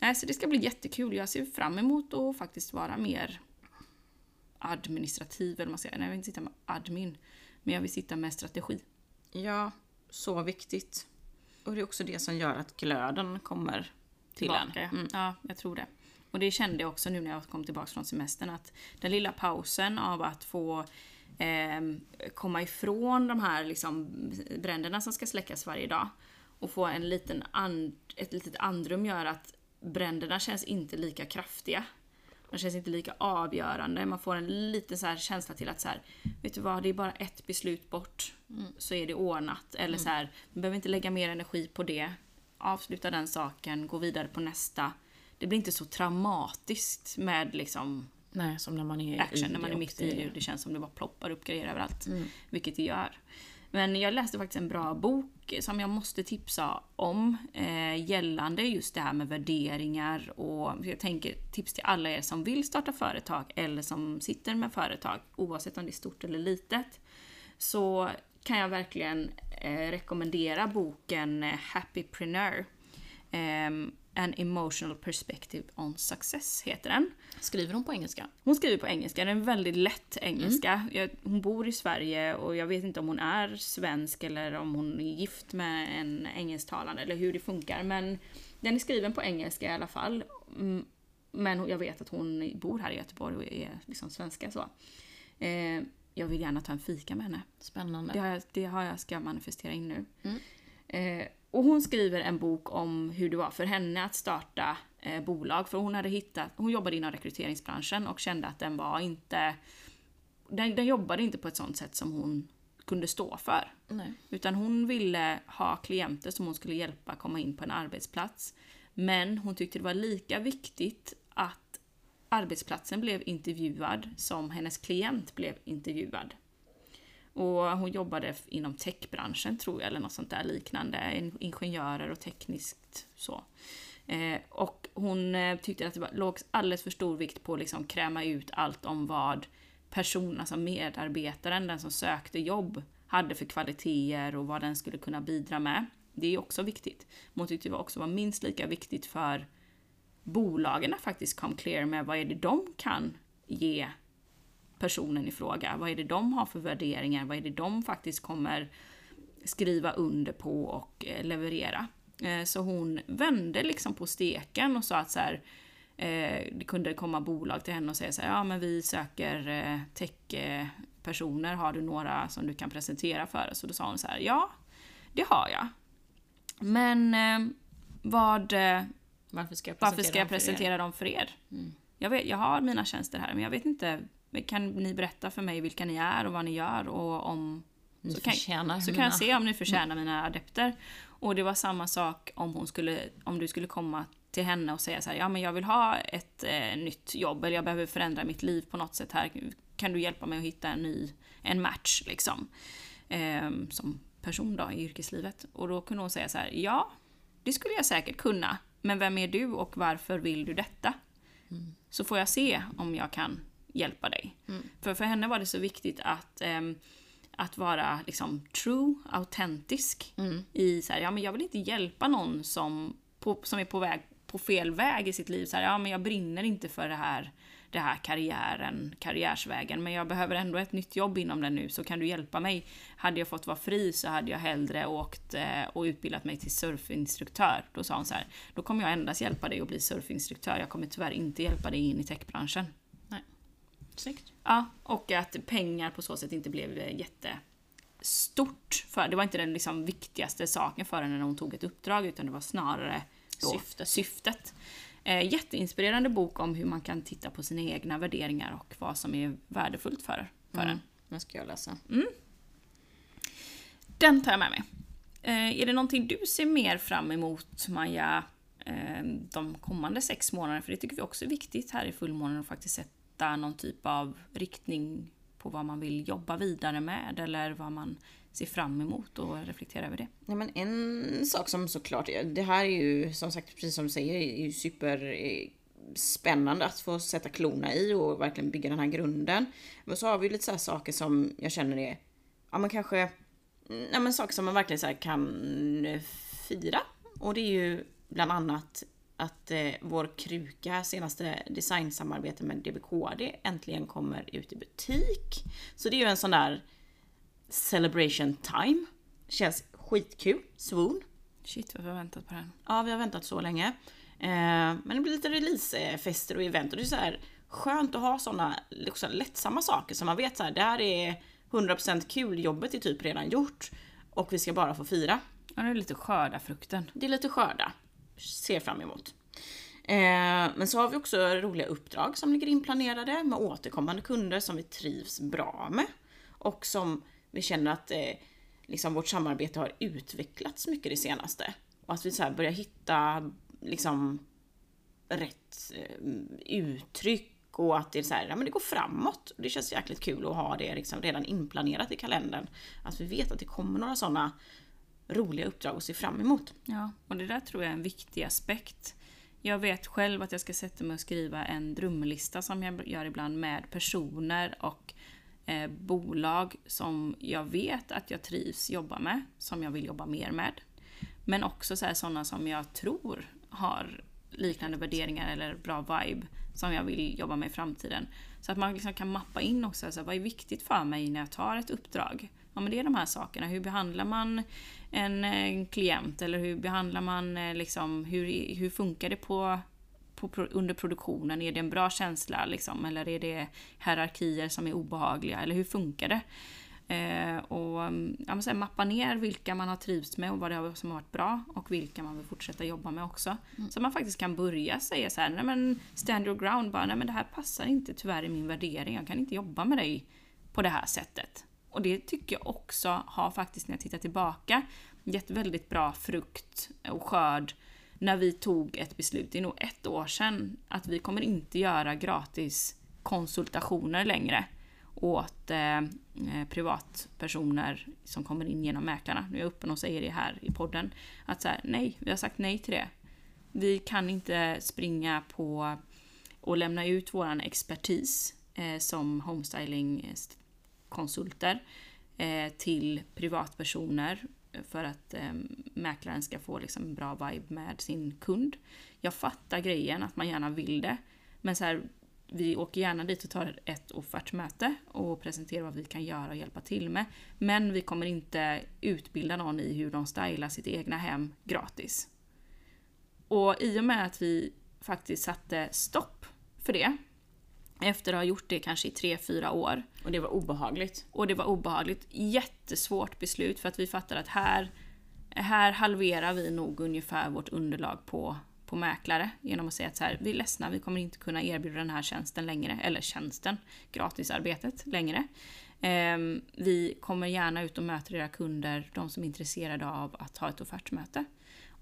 Nej, så det ska bli jättekul. Jag ser fram emot att faktiskt vara mer administrativ, eller man säger. Nej, jag vill inte sitta med admin. Men jag vill sitta med strategi. ja, så viktigt. Och det är också det som gör att glöden kommer. Tillbaka. Mm. ja, jag tror det. Och det kände jag också nu när jag kom tillbaka från semestern att den lilla pausen av att få ehm, komma ifrån de här liksom, bränderna som ska släckas varje dag och få en liten and, ett litet andrum gör att bränderna känns inte lika kraftiga. De känns inte lika avgörande. Man får en liten så känsla till att så här, vet du vad, det är bara ett beslut bort så är det ordnat. Eller så här, vi behöver inte lägga mer energi på det. Avsluta den saken, gå vidare på nästa. Det blir inte så traumatiskt med liksom Nej, som när man är action när man är mitt i det- det. Känns som det bara ploppar upp grejer överallt. Vilket det gör. Men jag läste faktiskt en bra bok som jag måste tipsa om eh, gällande just det här med värderingar och jag tänker tips till alla er som vill starta företag eller som sitter med företag oavsett om det är stort eller litet. Så kan jag verkligen eh, rekommendera boken eh, Happypreneur. Ehm, An emotional perspective on success heter den. Skriver hon på engelska? Hon skriver på engelska, det är en väldigt lätt engelska. Jag, hon bor i Sverige och jag vet inte om hon är svensk eller om hon är gift med en engelsktalande eller hur det funkar. Men den är skriven på engelska i alla fall. Mm, Men jag vet att hon bor här i Göteborg och är liksom svenska så. Jag vill gärna ta en fika med henne. Spännande. Det har jag, det har jag ska manifestera in nu. Mm. Eh, och hon skriver en bok om hur det var för henne att starta eh, bolag. För hon hade hittat, hon jobbade inom rekryteringsbranschen och kände att den var inte, den, den jobbade inte på ett sånt sätt som hon kunde stå för. Nej. Utan hon ville ha klienter som hon skulle hjälpa komma in på en arbetsplats. Men hon tyckte det var lika viktigt arbetsplatsen blev intervjuad som hennes klient blev intervjuad. Och hon jobbade inom techbranschen tror jag, eller något sånt där liknande. Ingenjörer och tekniskt så. Eh, och hon eh, tyckte att det var, låg alldeles för stor vikt på att liksom kräma ut allt om vad personen, alltså medarbetaren, den som sökte jobb, hade för kvaliteter och vad den skulle kunna bidra med. Det är också viktigt. Men hon tyckte det var också var minst lika viktigt för bolagen faktiskt come clear med vad är det de kan ge personen i fråga. Vad är det de har för värderingar? Vad är det de faktiskt kommer skriva under på och eh, leverera? Eh, så hon vände liksom på steken och sa att så här, eh, det kunde komma bolag till henne och säga så här, ja men vi söker techpersoner, har du några som du kan presentera för oss? Och då sa hon så här, ja, det har jag. Men vad, varför ska jag presentera ska jag dem för er? presentera dem för er? Mm. Jag, vet, jag har mina tjänster här, men jag vet inte. Kan ni berätta för mig vilka ni är och vad ni gör och om Ni så kan, så kan mina- jag se om ni förtjänar mina adepter. Och det var samma sak om, hon skulle, om du skulle komma till henne och säga så här, ja men jag vill ha ett eh, nytt jobb eller jag behöver förändra mitt liv på något sätt här. Kan du hjälpa mig att hitta en ny, en match liksom. Ehm, som person då i yrkeslivet. Och då kunde hon säga så här, ja det skulle jag säkert kunna. Men vem är du och varför vill du detta? Så får jag se om jag kan hjälpa dig. För för henne var det så viktigt att, ehm, att vara liksom true, autentisk. I så här, ja men jag vill inte hjälpa någon som, på, som är på väg på fel väg i sitt liv. Så här, ja men jag brinner inte för det här, det här karriären, karriärsvägen. Men jag behöver ändå ett nytt jobb inom den nu, så kan du hjälpa mig? Hade jag fått vara fri så hade jag hellre åkt eh, och utbildat mig till surfinstruktör. Då sa hon så här, då kommer jag endast hjälpa dig att bli surfinstruktör. Jag kommer tyvärr inte hjälpa dig in i techbranschen. Nej. Snyggt. Ja, och att pengar på så sätt inte blev eh, jättestort. För, det var inte den liksom viktigaste saken för henne när hon tog ett uppdrag, utan det var snarare Syftet. syftet. Eh, jätteinspirerande bok om hur man kan titta på sina egna värderingar och vad som är värdefullt för, för en. Den ska jag läsa. Den tar jag med mig. Eh, är det någonting du ser mer fram emot, Maja, eh, de kommande sex månaderna? För det tycker vi också är viktigt här i fullmånen att faktiskt sätta någon typ av riktning på vad man vill jobba vidare med eller vad man ser fram emot och reflektera över det. Ja, men en sak som såklart, det här är ju som sagt precis som du säger, är ju super eh, spännande att få sätta klorna i och verkligen bygga den här grunden. Men så har vi ju lite så här saker som jag känner är, ja men kanske, ja men saker som man verkligen så här kan eh, fira. Och det är ju bland annat att eh, vår kruka, senaste designsamarbete med DBKD äntligen kommer ut i butik. Så det är ju en sån där celebration time. Känns skitkul. Swoon. Shit vad vi har väntat på den. Ja, vi har väntat så länge. Eh, men det blir lite releasefester och event och det är så här skönt att ha såna liksom, lättsamma saker som man vet så här, det här är 100% kul, jobbet är typ redan gjort och vi ska bara få fira. Ja, det är lite skörda frukten. Det är lite skörda. Ser fram emot. Eh, men så har vi också roliga uppdrag som ligger inplanerade med återkommande kunder som vi trivs bra med. Och som vi känner att eh, liksom vårt samarbete har utvecklats mycket det senaste. Och att vi så här börjar hitta liksom rätt eh, uttryck och att det, är så här, ja, men det går framåt. Det känns jäkligt kul att ha det liksom redan inplanerat i kalendern. Att vi vet att det kommer några sådana roliga uppdrag att se fram emot. Ja, och det där tror jag är en viktig aspekt. Jag vet själv att jag ska sätta mig och skriva en drömlista som jag gör ibland med personer och eh, bolag som jag vet att jag trivs jobba med, som jag vill jobba mer med. Men också så här, sådana som jag tror har liknande värderingar eller bra vibe som jag vill jobba med i framtiden. Så att man liksom kan mappa in också, så här, vad är viktigt för mig när jag tar ett uppdrag? Ja men det är de här sakerna, hur behandlar man en, en klient eller hur behandlar man eh, liksom, hur, hur funkar det på, på, under produktionen? Är det en bra känsla liksom, eller är det hierarkier som är obehagliga? Eller hur funkar det? Eh, och mm, ja, så här, mappa ner vilka man har trivts med och vad det har, som har varit bra och vilka man vill fortsätta jobba med också. Så man faktiskt kan börja säga så här, nej men stand your ground, bara, nej men det här passar inte tyvärr i min värdering, jag kan inte jobba med dig på det här sättet. Och det tycker jag också har faktiskt, när jag tittar tillbaka, gett väldigt bra frukt och skörd när vi tog ett beslut, det är nog ett år sedan, att vi kommer inte göra gratis konsultationer längre åt eh, eh, privatpersoner som kommer in genom mäklarna. Nu är jag öppen och säger det här i podden. Att så här, nej, vi har sagt nej till det. Vi kan inte springa på och lämna ut våran expertis eh, som homestylingkonsulter eh, till privatpersoner för att eh, mäklaren ska få liksom en bra vibe med sin kund. Jag fattar grejen, att man gärna vill det. Men så här, vi åker gärna dit och tar ett offertmöte och presenterar vad vi kan göra och hjälpa till med. Men vi kommer inte utbilda någon i hur de stylar sitt egna hem gratis. Och i och med att vi faktiskt satte stopp för det, efter att ha gjort det kanske i tre fyra år, och det var obehagligt. och det var obehagligt. Jättesvårt beslut för att vi fattade att här, här halverar vi nog ungefär vårt underlag på, på mäklare genom att säga att så här, vi är ledsna, vi kommer inte kunna erbjuda den här tjänsten längre, eller tjänsten, gratisarbetet längre. Ehm, vi kommer gärna ut och möter era kunder, de som är intresserade av att ha ett offertmöte.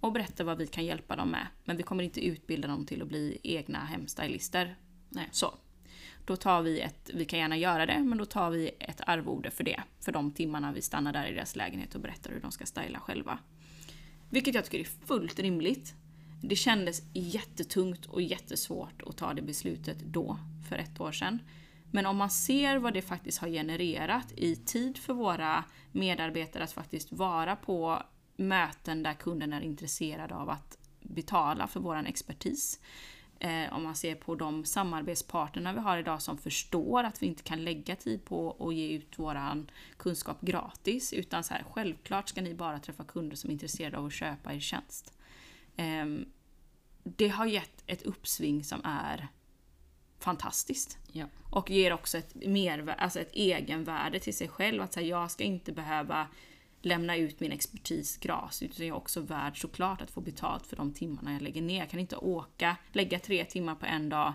Och berätta vad vi kan hjälpa dem med. Men vi kommer inte utbilda dem till att bli egna hemstylister. Nej. Så. Då tar vi ett, vi kan gärna göra det, men då tar vi ett arvode för det. För de timmarna vi stannar där i deras lägenhet och berättar hur de ska styla själva. Vilket jag tycker är fullt rimligt. Det kändes jättetungt och jättesvårt att ta det beslutet då, för ett år sedan. Men om man ser vad det faktiskt har genererat i tid för våra medarbetare att faktiskt vara på möten där kunden är intresserad av att betala för våran expertis. Eh, om man ser på de samarbetspartnerna vi har idag som förstår att vi inte kan lägga tid på att ge ut våran kunskap gratis. Utan så här, självklart ska ni bara träffa kunder som är intresserade av att köpa er tjänst. Eh, det har gett ett uppsving som är fantastiskt. Ja. Och ger också ett, mervärde, alltså ett egenvärde till sig själv. Att säga, jag ska inte behöva lämna ut min expertis gratis utan jag är också värd såklart att få betalt för de timmarna jag lägger ner. Jag kan inte åka, lägga tre timmar på en dag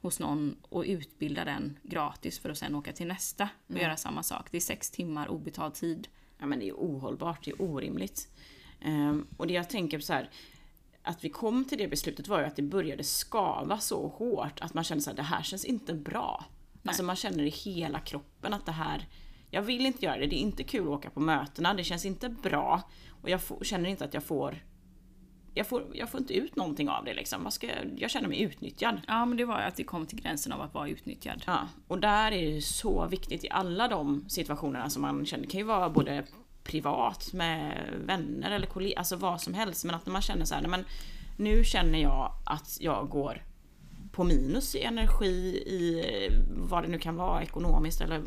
hos någon och utbilda den gratis för att sen åka till nästa och göra samma sak. Det är sex timmar obetald tid. Ja men det är ohållbart, det är orimligt. Ehm, och det jag tänker så här, att vi kom till det beslutet var ju att det började skava så hårt att man kände att det här känns inte bra. Alltså man känner i hela kroppen att det här, jag vill inte göra det, det är inte kul att åka på mötena, det känns inte bra. Och jag får, känner inte att jag får, jag får, jag får inte ut någonting av det liksom. Vad ska jag, jag känner mig utnyttjad. Ja, men det var att vi kom till gränsen av att vara utnyttjad. Ja, och där är det så viktigt i alla de situationerna som man känner, det kan ju vara både privat med vänner eller kollegor, alltså vad som helst. Men att när man känner så här, men nu känner jag att jag går på minus i energi, i vad det nu kan vara, ekonomiskt eller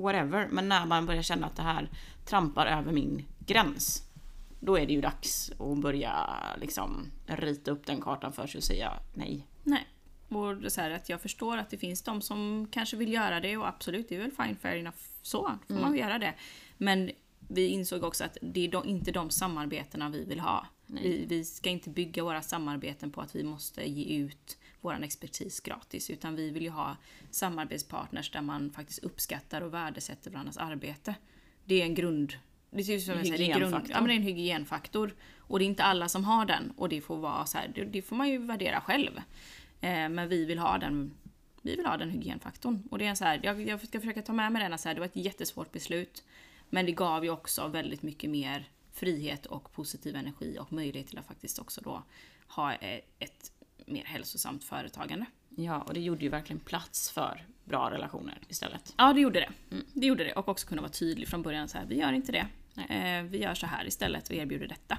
whatever. Men när man börjar känna att det här trampar över min gräns. Då är det ju dags att börja liksom rita upp den kartan för sig och säga nej. Nej. Och så här att jag förstår att det finns de som kanske vill göra det och absolut, det är väl fine, fair enough. Så, får man göra det. Men vi insåg också att det är de, inte de samarbetena vi vill ha. Vi, vi ska inte bygga våra samarbeten på att vi måste ge ut vår expertis gratis, utan vi vill ju ha samarbetspartners där man faktiskt uppskattar och värdesätter varandras arbete. Det är en grund... Det är, som jag säger, det är, grund, ja, men det är en hygienfaktor. Och det är inte alla som har den. Och det får vara så här, det, det får man ju värdera själv. Eh, men vi vill ha den vi vill ha den hygienfaktorn. Och det är så här, jag, jag ska försöka ta med mig den. Så här, det var ett jättesvårt beslut. Men det gav ju också väldigt mycket mer frihet och positiv energi och möjlighet till att faktiskt också då ha eh, ett mer hälsosamt företagande. Ja, och det gjorde ju verkligen plats för bra relationer istället. Ja, det gjorde det. Det gjorde det. Och också kunna vara tydlig från början. så här, Vi gör inte det. Eh, vi gör så här istället och erbjuder detta.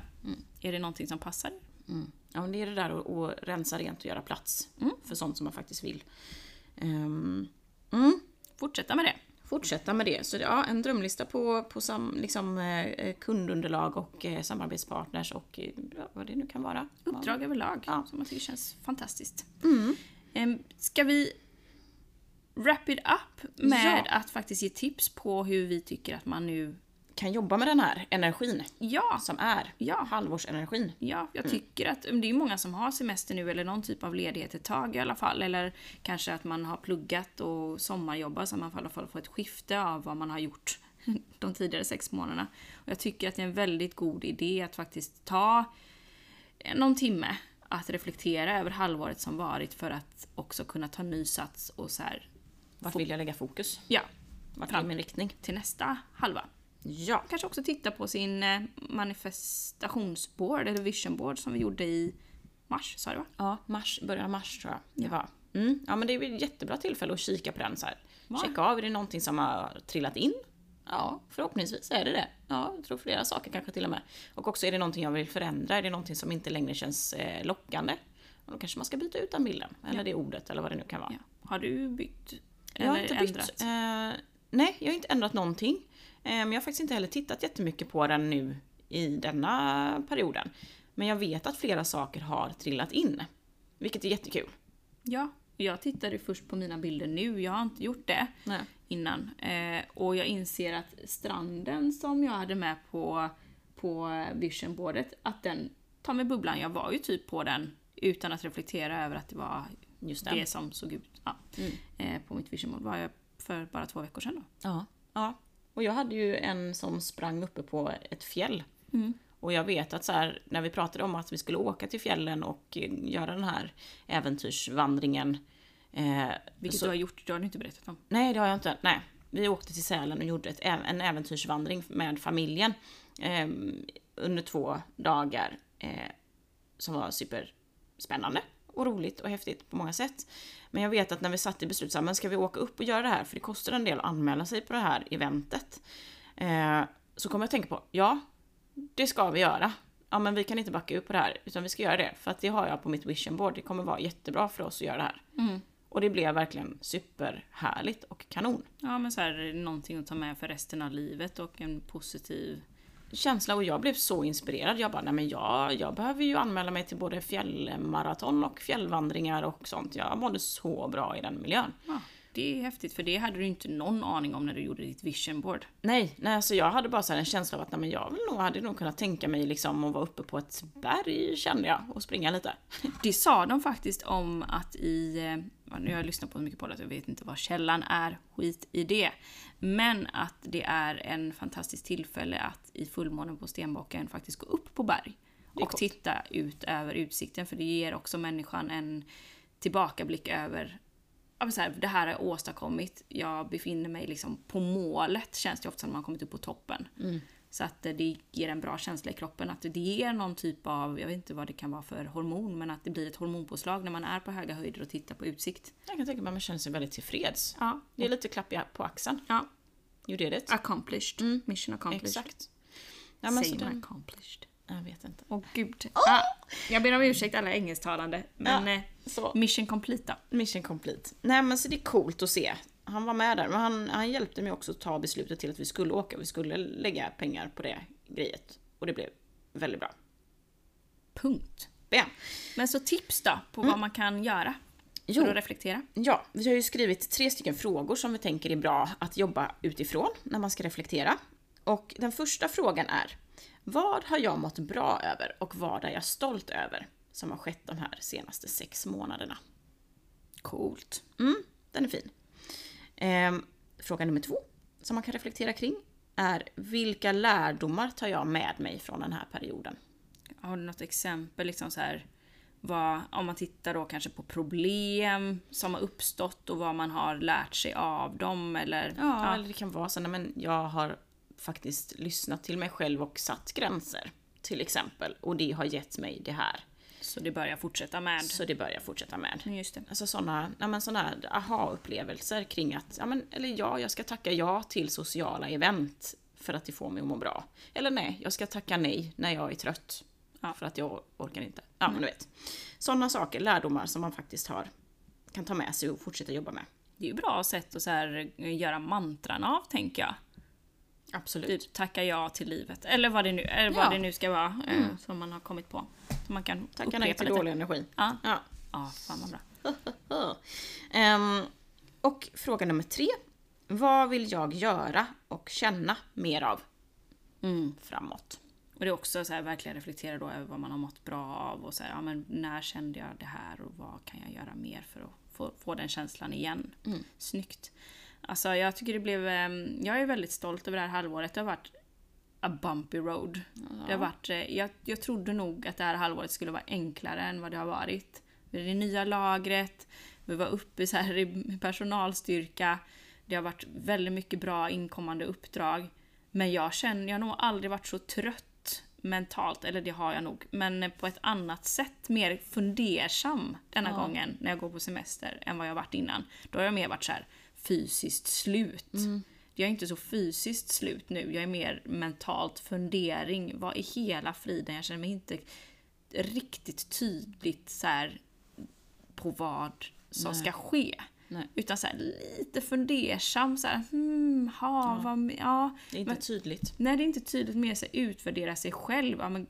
Är det någonting som passar? Mm. Ja, men det är det där att, rensa rent och göra plats Mm. för sånt som man faktiskt vill. Mm. Fortsätta med det. Fortsätta med det. Så ja, en drömlista på, på sam, liksom, eh, kundunderlag och eh, samarbetspartners och eh, ja, vad det nu kan vara. Uppdrag överlag. Ja. Som jag tycker känns fantastiskt. Mm. Em, Ska vi wrap it up med Ja. att faktiskt ge tips på hur vi tycker att man nu... Kan jobba med den här energin Ja, som är Ja. halvårsenergin. ja jag tycker att det är många som har semester nu eller någon typ av ledighet ett tag i alla fall. Eller kanske att man har pluggat och sommarjobbar så man i alla fall får ett skifte av vad man har gjort de tidigare sex månaderna. Och jag tycker att det är en väldigt god idé att faktiskt ta någon timme att reflektera över halvåret som varit för att också kunna ta ny sats och så här, Vart vill jag lägga fokus? ja, Vart är min riktning? till nästa halva. Ja. Kanske också titta på sin eh, manifestationsboard eller visionboard som vi gjorde i mars, sa du va? Ja, mars, början av mars tror jag det var. Mm. Ja men det är ett jättebra tillfälle att kika på den så här. Ja. Checka av, är det någonting som har trillat in? Ja, förhoppningsvis är det det. Ja, jag tror flera saker kanske till och med. Och också är det någonting jag vill förändra? Är det någonting som inte längre känns eh, lockande? Och då kanske man ska byta ut den bilden, eller det ordet, eller vad det nu kan vara. Ja. Har du bytt? Jag har Eller inte bytt. ändrat? Eh, nej, jag har inte ändrat någonting. Eh, men jag har faktiskt inte heller tittat jättemycket på den nu i denna perioden. Men jag vet att flera saker har trillat in. Vilket är jättekul. Ja, jag tittade först på mina bilder nu, jag har inte gjort det Nej. innan. Eh, och jag inser att stranden som jag hade med på, på visionboardet, att den tar med bubblan. Jag var ju typ på den utan att reflektera över att det var Just det, det. som såg ut ja, Mm. eh, på mitt visionboard. Var jag för bara två veckor sedan då. Ja. ja. Och jag hade ju en som sprang uppe på ett fjäll. Mm. Och jag vet att så här, när vi pratade om att vi skulle åka till fjällen och eh, göra den här äventyrsvandringen. Eh, Vilket så- du har gjort, det har du inte berättat om. Nej, det har jag inte. Nej. Vi åkte till Sälen och gjorde ett, en äventyrsvandring med familjen eh, under två dagar. Eh, som var superspännande och roligt och häftigt på många sätt. Men jag vet att när vi satt i beslut, så här, men ska vi åka upp och göra det här? För det kostar en del att anmäla sig på det här eventet. Eh, så kom jag att tänka på, ja, det ska vi göra. Ja, men vi kan inte backa upp på det här, utan vi ska göra det. För att det har jag på mitt vision board. Det kommer vara jättebra för oss att göra det här. Och det blev verkligen superhärligt och kanon. Ja men så här, någonting att ta med för resten av livet och en positiv... Känsla och jag blev så inspirerad. Jag bara, nej men jag, jag behöver ju anmäla mig till både fjällmaraton och fjällvandringar och sånt. Jag mådde så bra i den miljön. Ja, det är häftigt för det hade du inte någon aning om när du gjorde ditt vision board. Nej, nej alltså jag hade bara så en känsla av att nej, men jag vill nog, hade nog kunnat tänka mig liksom att vara uppe på ett berg kände jag och springa lite. Det sa de faktiskt om att i... Nu har jag lyssnat på så mycket på det att jag vet inte vad källan är, skit i det. Men att det är en fantastisk tillfälle att i fullmånen på Stenbocken faktiskt gå upp på berg. Och titta ut över utsikten för det ger också människan en tillbakablick över så här, det här har jag åstadkommit. Jag befinner mig liksom på målet känns det ofta när man kommit upp på toppen. Så att det ger en bra känsla i kroppen. Att det ger någon typ av, jag vet inte vad det kan vara för hormon, men att det blir ett hormonpåslag när man är på höga höjder och tittar på utsikt. Jag kan tänka mig att man känner sig väldigt tillfreds. Ja. Det är lite klapp på axeln. Ja. You did it. Accomplished. Mission accomplished. Exakt. Ja, men Same den, accomplished. jag vet inte. Åh gud. Ah, jag ber om ursäkt alla engelsktalande. Men Ja, eh, mission complete då. Mission complete. Nej men så det är coolt att se. Han var med där, men han, han hjälpte mig också att ta beslutet till att vi skulle åka. Vi skulle lägga pengar på det grejet. Och det blev väldigt bra. Punkt. Bam. Men så tips då på vad man kan göra Jo. för att reflektera. Ja, vi har ju skrivit tre stycken frågor som vi tänker är bra att jobba utifrån när man ska reflektera. Och den första frågan är Vad har jag mått bra över och vad är jag stolt över som har skett de här senaste sex månaderna? Coolt. Mm, den är fin. Ehm, fråga nummer två, som man kan reflektera kring, är vilka lärdomar tar jag med mig från den här perioden? Har du något exempel liksom så här vad, om man tittar då kanske på problem som har uppstått och vad man har lärt sig av dem eller Ja, eller det kan vara så nej, men jag har faktiskt lyssnat till mig själv och satt gränser, till exempel. Och det har gett mig det här. Så det börjar fortsätta med. Så det bör jag fortsätta med. Just det. Alltså sådana, men såna aha-upplevelser kring att, ja men, eller ja, jag ska tacka ja till sociala event för att det får mig att må bra. Eller nej, jag ska tacka nej när jag är trött. Ja. För att jag orkar inte. Ja, men du vet. Sådana saker, lärdomar som man faktiskt har, kan ta med sig och fortsätta jobba med. Det är ju bra sätt att så här, göra mantran av tänker jag. Absolut. Typ tacka ja till livet. Eller vad det nu, eller Ja. Mm. vad det nu ska vara eh, som man har kommit på. Så man kan Tacka nej till lite. dålig energi. Ja. Ja. ja, fan vad bra. Ehm, och fråga nummer tre. Vad vill jag göra och känna mer av Mm. framåt? Och det är också så här, verkligen reflektera då över vad man har mått bra av och så här, ja, men när kände jag det här och vad kan jag göra mer för att få, få den känslan igen. Snyggt. Alltså jag tycker det blev, ehm, jag är väldigt stolt över det här halvåret. Det har varit a bumpy road. Det har varit, eh, jag, jag trodde nog att det här halvåret skulle vara enklare än vad det har varit. Det är det nya lagret, vi var uppe så här i personalstyrka. Det har varit väldigt mycket bra inkommande uppdrag. Men jag känner, jag har nog aldrig varit så trött mentalt, eller det har jag nog, men på ett annat sätt, mer fundersam denna gången när jag går på semester än vad jag varit innan. Då har jag mer varit så här fysiskt slut. Jag är inte så fysiskt slut nu, jag är mer mentalt fundering. Vad i hela friden? Jag känner mig inte riktigt tydligt så här på vad som ska ske. Nej. Utan så här, lite fundersam, så här, hmm, ha, vad, ja. Det är inte Men- tydligt. Nej, det är inte tydligt med sig utvärdera sig själv. Ja, men,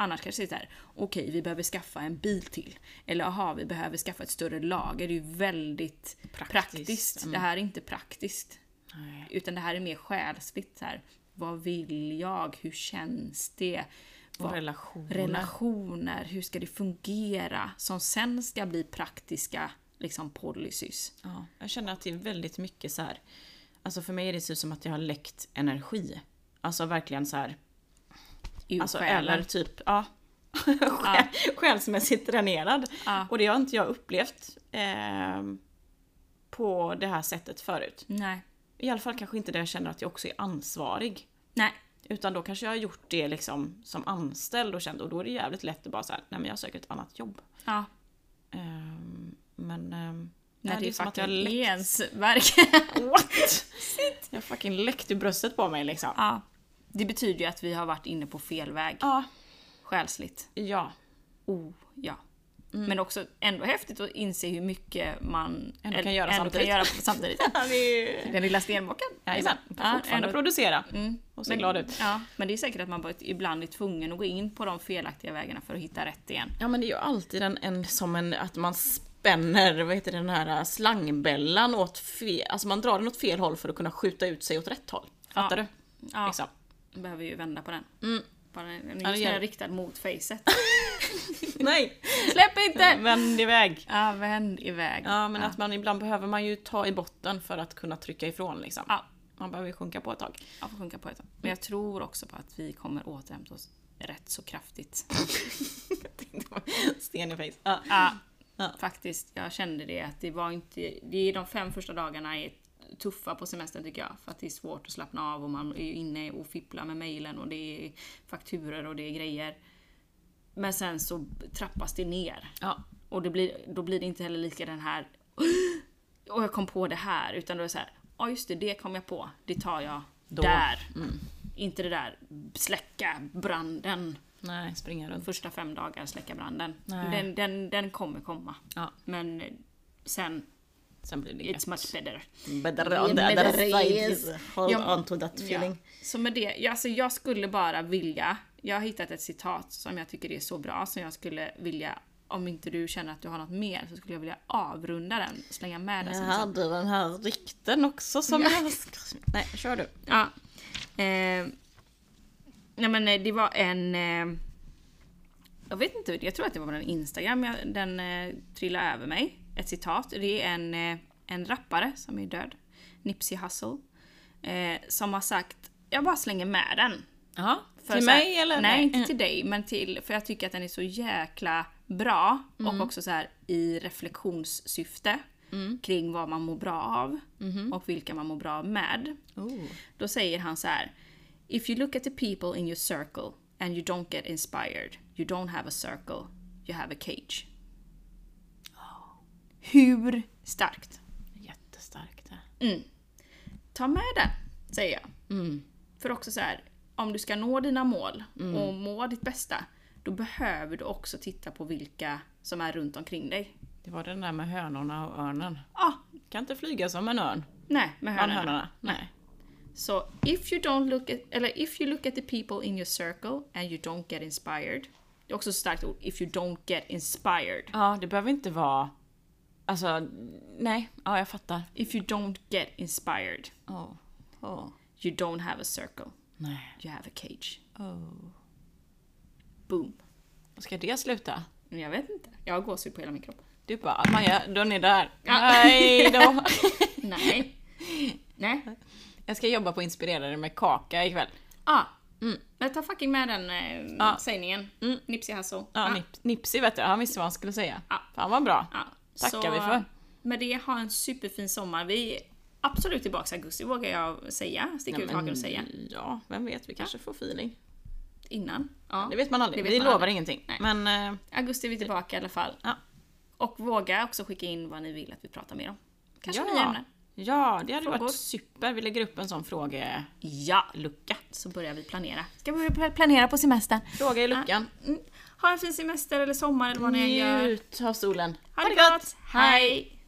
annars kanske det är så här, okej, vi behöver skaffa en bil till. Eller aha, vi behöver skaffa ett större lager. Det är ju väldigt Praktiskt, praktiskt. mm. Det här är inte praktiskt. Nej. Utan det här är mer själsligt. Så här, vad vill jag? Hur känns det? Vad- relationer. relationer, hur ska det fungera? Som sen ska bli praktiska liksom policys. Ja, jag känner att det är väldigt mycket så här. Alltså för mig är det så som att jag har läckt energi. Alltså verkligen så här. Ur Alltså själen. eller typ, ja. Själ, Själsmässigt dränerad. Ja. Och det har inte jag upplevt eh, på det här sättet förut. Nej. I alla fall kanske inte där jag känner att jag också är ansvarig. Nej. Utan då kanske jag har gjort det liksom som anställd och känt, och då är det jävligt lätt att bara säga nej men jag söker ett annat jobb. Ja. Ehm, men... När nej, det, som att jag har läckt. är ens verk. What? Jag har fucking läckt ur bröstet på mig liksom. ja. Det betyder ju att vi har varit inne på fel väg. Ja. Själsligt. Ja. Oh, ja. Mm. Men också ändå häftigt att inse hur mycket man Ändå kan göra ändå samtidigt. Kan göra samtidigt. Den lilla stenbocken. Jajamän, Ja, fortfarande ändå- producera. Mm. Och se Men- glad ut. Ja, men det är säkert att man ibland är tvungen att gå in på de felaktiga vägarna för att hitta rätt igen. Ja men det är ju alltid en, en som en, att man spänner, vad heter det, den här slangbällan åt fel, alltså man drar den åt fel håll för att kunna skjuta ut sig åt rätt håll. Fattar Ja. du? Ja, Liksom. Behöver ju vända på den. Mm. Bara, den Ja, är det. riktad mot facet. Nej! Släpp inte! Vänd iväg. Ja, vänd iväg. Ja men att man ibland behöver man ju ta i botten för att kunna trycka ifrån liksom. Ja, Man behöver ju sjunka på ett tag. jag får sjunka på ett tag. Men jag tror också på att vi kommer återhämta oss rätt så kraftigt. Sten i face. Ja. Ja, Ja. faktiskt. Jag kände det att det var inte... Det är de fem första dagarna är tuffa på semestern tycker jag. För att det är svårt att slappna av och man är inne och fipplar med mejlen och det är fakturer och det är grejer. Men sen så trappas det ner. ja. Och det blir, då blir det inte heller lika den här och jag kom på det här, utan då är det så här, ja just det, det kom jag på, det tar jag Då. där. Inte det där släcka branden, Nej, springa runt. första fem dagar släcka branden. Den, den, den kommer komma. Ja, Men sen, sen blir det it's much better. Better on the other side. Hold Ja, on to that Ja. feeling. Så med det, ja, alltså jag skulle bara vilja, jag har hittat ett citat som jag tycker är så bra som jag skulle vilja, om inte du känner att du har något mer, så skulle jag vilja avrunda den, slänga med den. Jag hade den här rikten också som jag. Nej, kör du. Ja. Eh, nej men eh, det var en... Eh, jag vet inte, jag tror att det var på en Instagram jag, den eh, trillade över mig. Ett citat. Det är en, eh, en rappare som är död. Nipsey Hussle. Eh, som har sagt, jag bara slänger med den. Ja, För till här- mig eller? Nej, inte till dig, men till, för jag tycker att den är så jäkla bra Mm. och också så här i reflektionssyfte kring vad man mår bra av Mm-hmm. och vilka man mår bra av med. Oh. Då säger han så här. If you look at the people in your circle and you don't get inspired, you don't have a circle, you have a cage. Hur starkt? Jättestarkt. Ta med den, säger jag. För också så här, om du ska nå dina mål och må ditt bästa, då behöver du också titta på vilka som är runt omkring dig. Det var den där med hönorna och örnen. Ah, Kan inte flyga som en örn. nej, med hönorna. hönorna. Nej. Så if you don't look at, eller if you look at the people in your circle and you don't get inspired. Det är också ett starkt ord, if you don't get inspired. Ja, det behöver inte vara... Alltså, nej. Ja, jag fattar. If you don't get inspired, Oh. Oh. you don't have a circle, Nej. you have a cage. Oh. Boom. Ska det sluta? Men jag vet inte, jag har gåshud på hela min kropp. Du bara, Maja, den är där. Ja. Nej då. Nej. Nej. Jag ska jobba på att inspirera dig med kaka ikväll. Ah. Men ta fucking med den eh, Ja. sägningen. Nipsey Hussle. Ja, Ah. Nip, Nipsey vet jag, han visste vad han skulle säga. Ja. Fan vad bra. Ja. Tackar vi för. Med det, ha en superfin sommar. Vi är absolut tillbaka i augusti vågar jag säga. Sticka Ja, ut hakan och säga. Ja, vem vet, vi kanske får feeling. Innan. Ja. Det vet man aldrig, Det vet vi man lovar aldrig. ingenting. Nej. Men eh, Augusti är vi tillbaka i alla fall. Ja. Och våga också skicka in vad ni vill att vi pratar mer om. Kanske ja. nya ämnen. Ja, det hade Frågor? varit super. Vi lägger upp en sån frågelucka. Ja! Så börjar vi planera. Ska vi börja planera på semestern? Fråga i luckan. Mm. Ha en fin semester eller sommar eller vad ni än gör. Njut av solen. Ha det gott! Hej!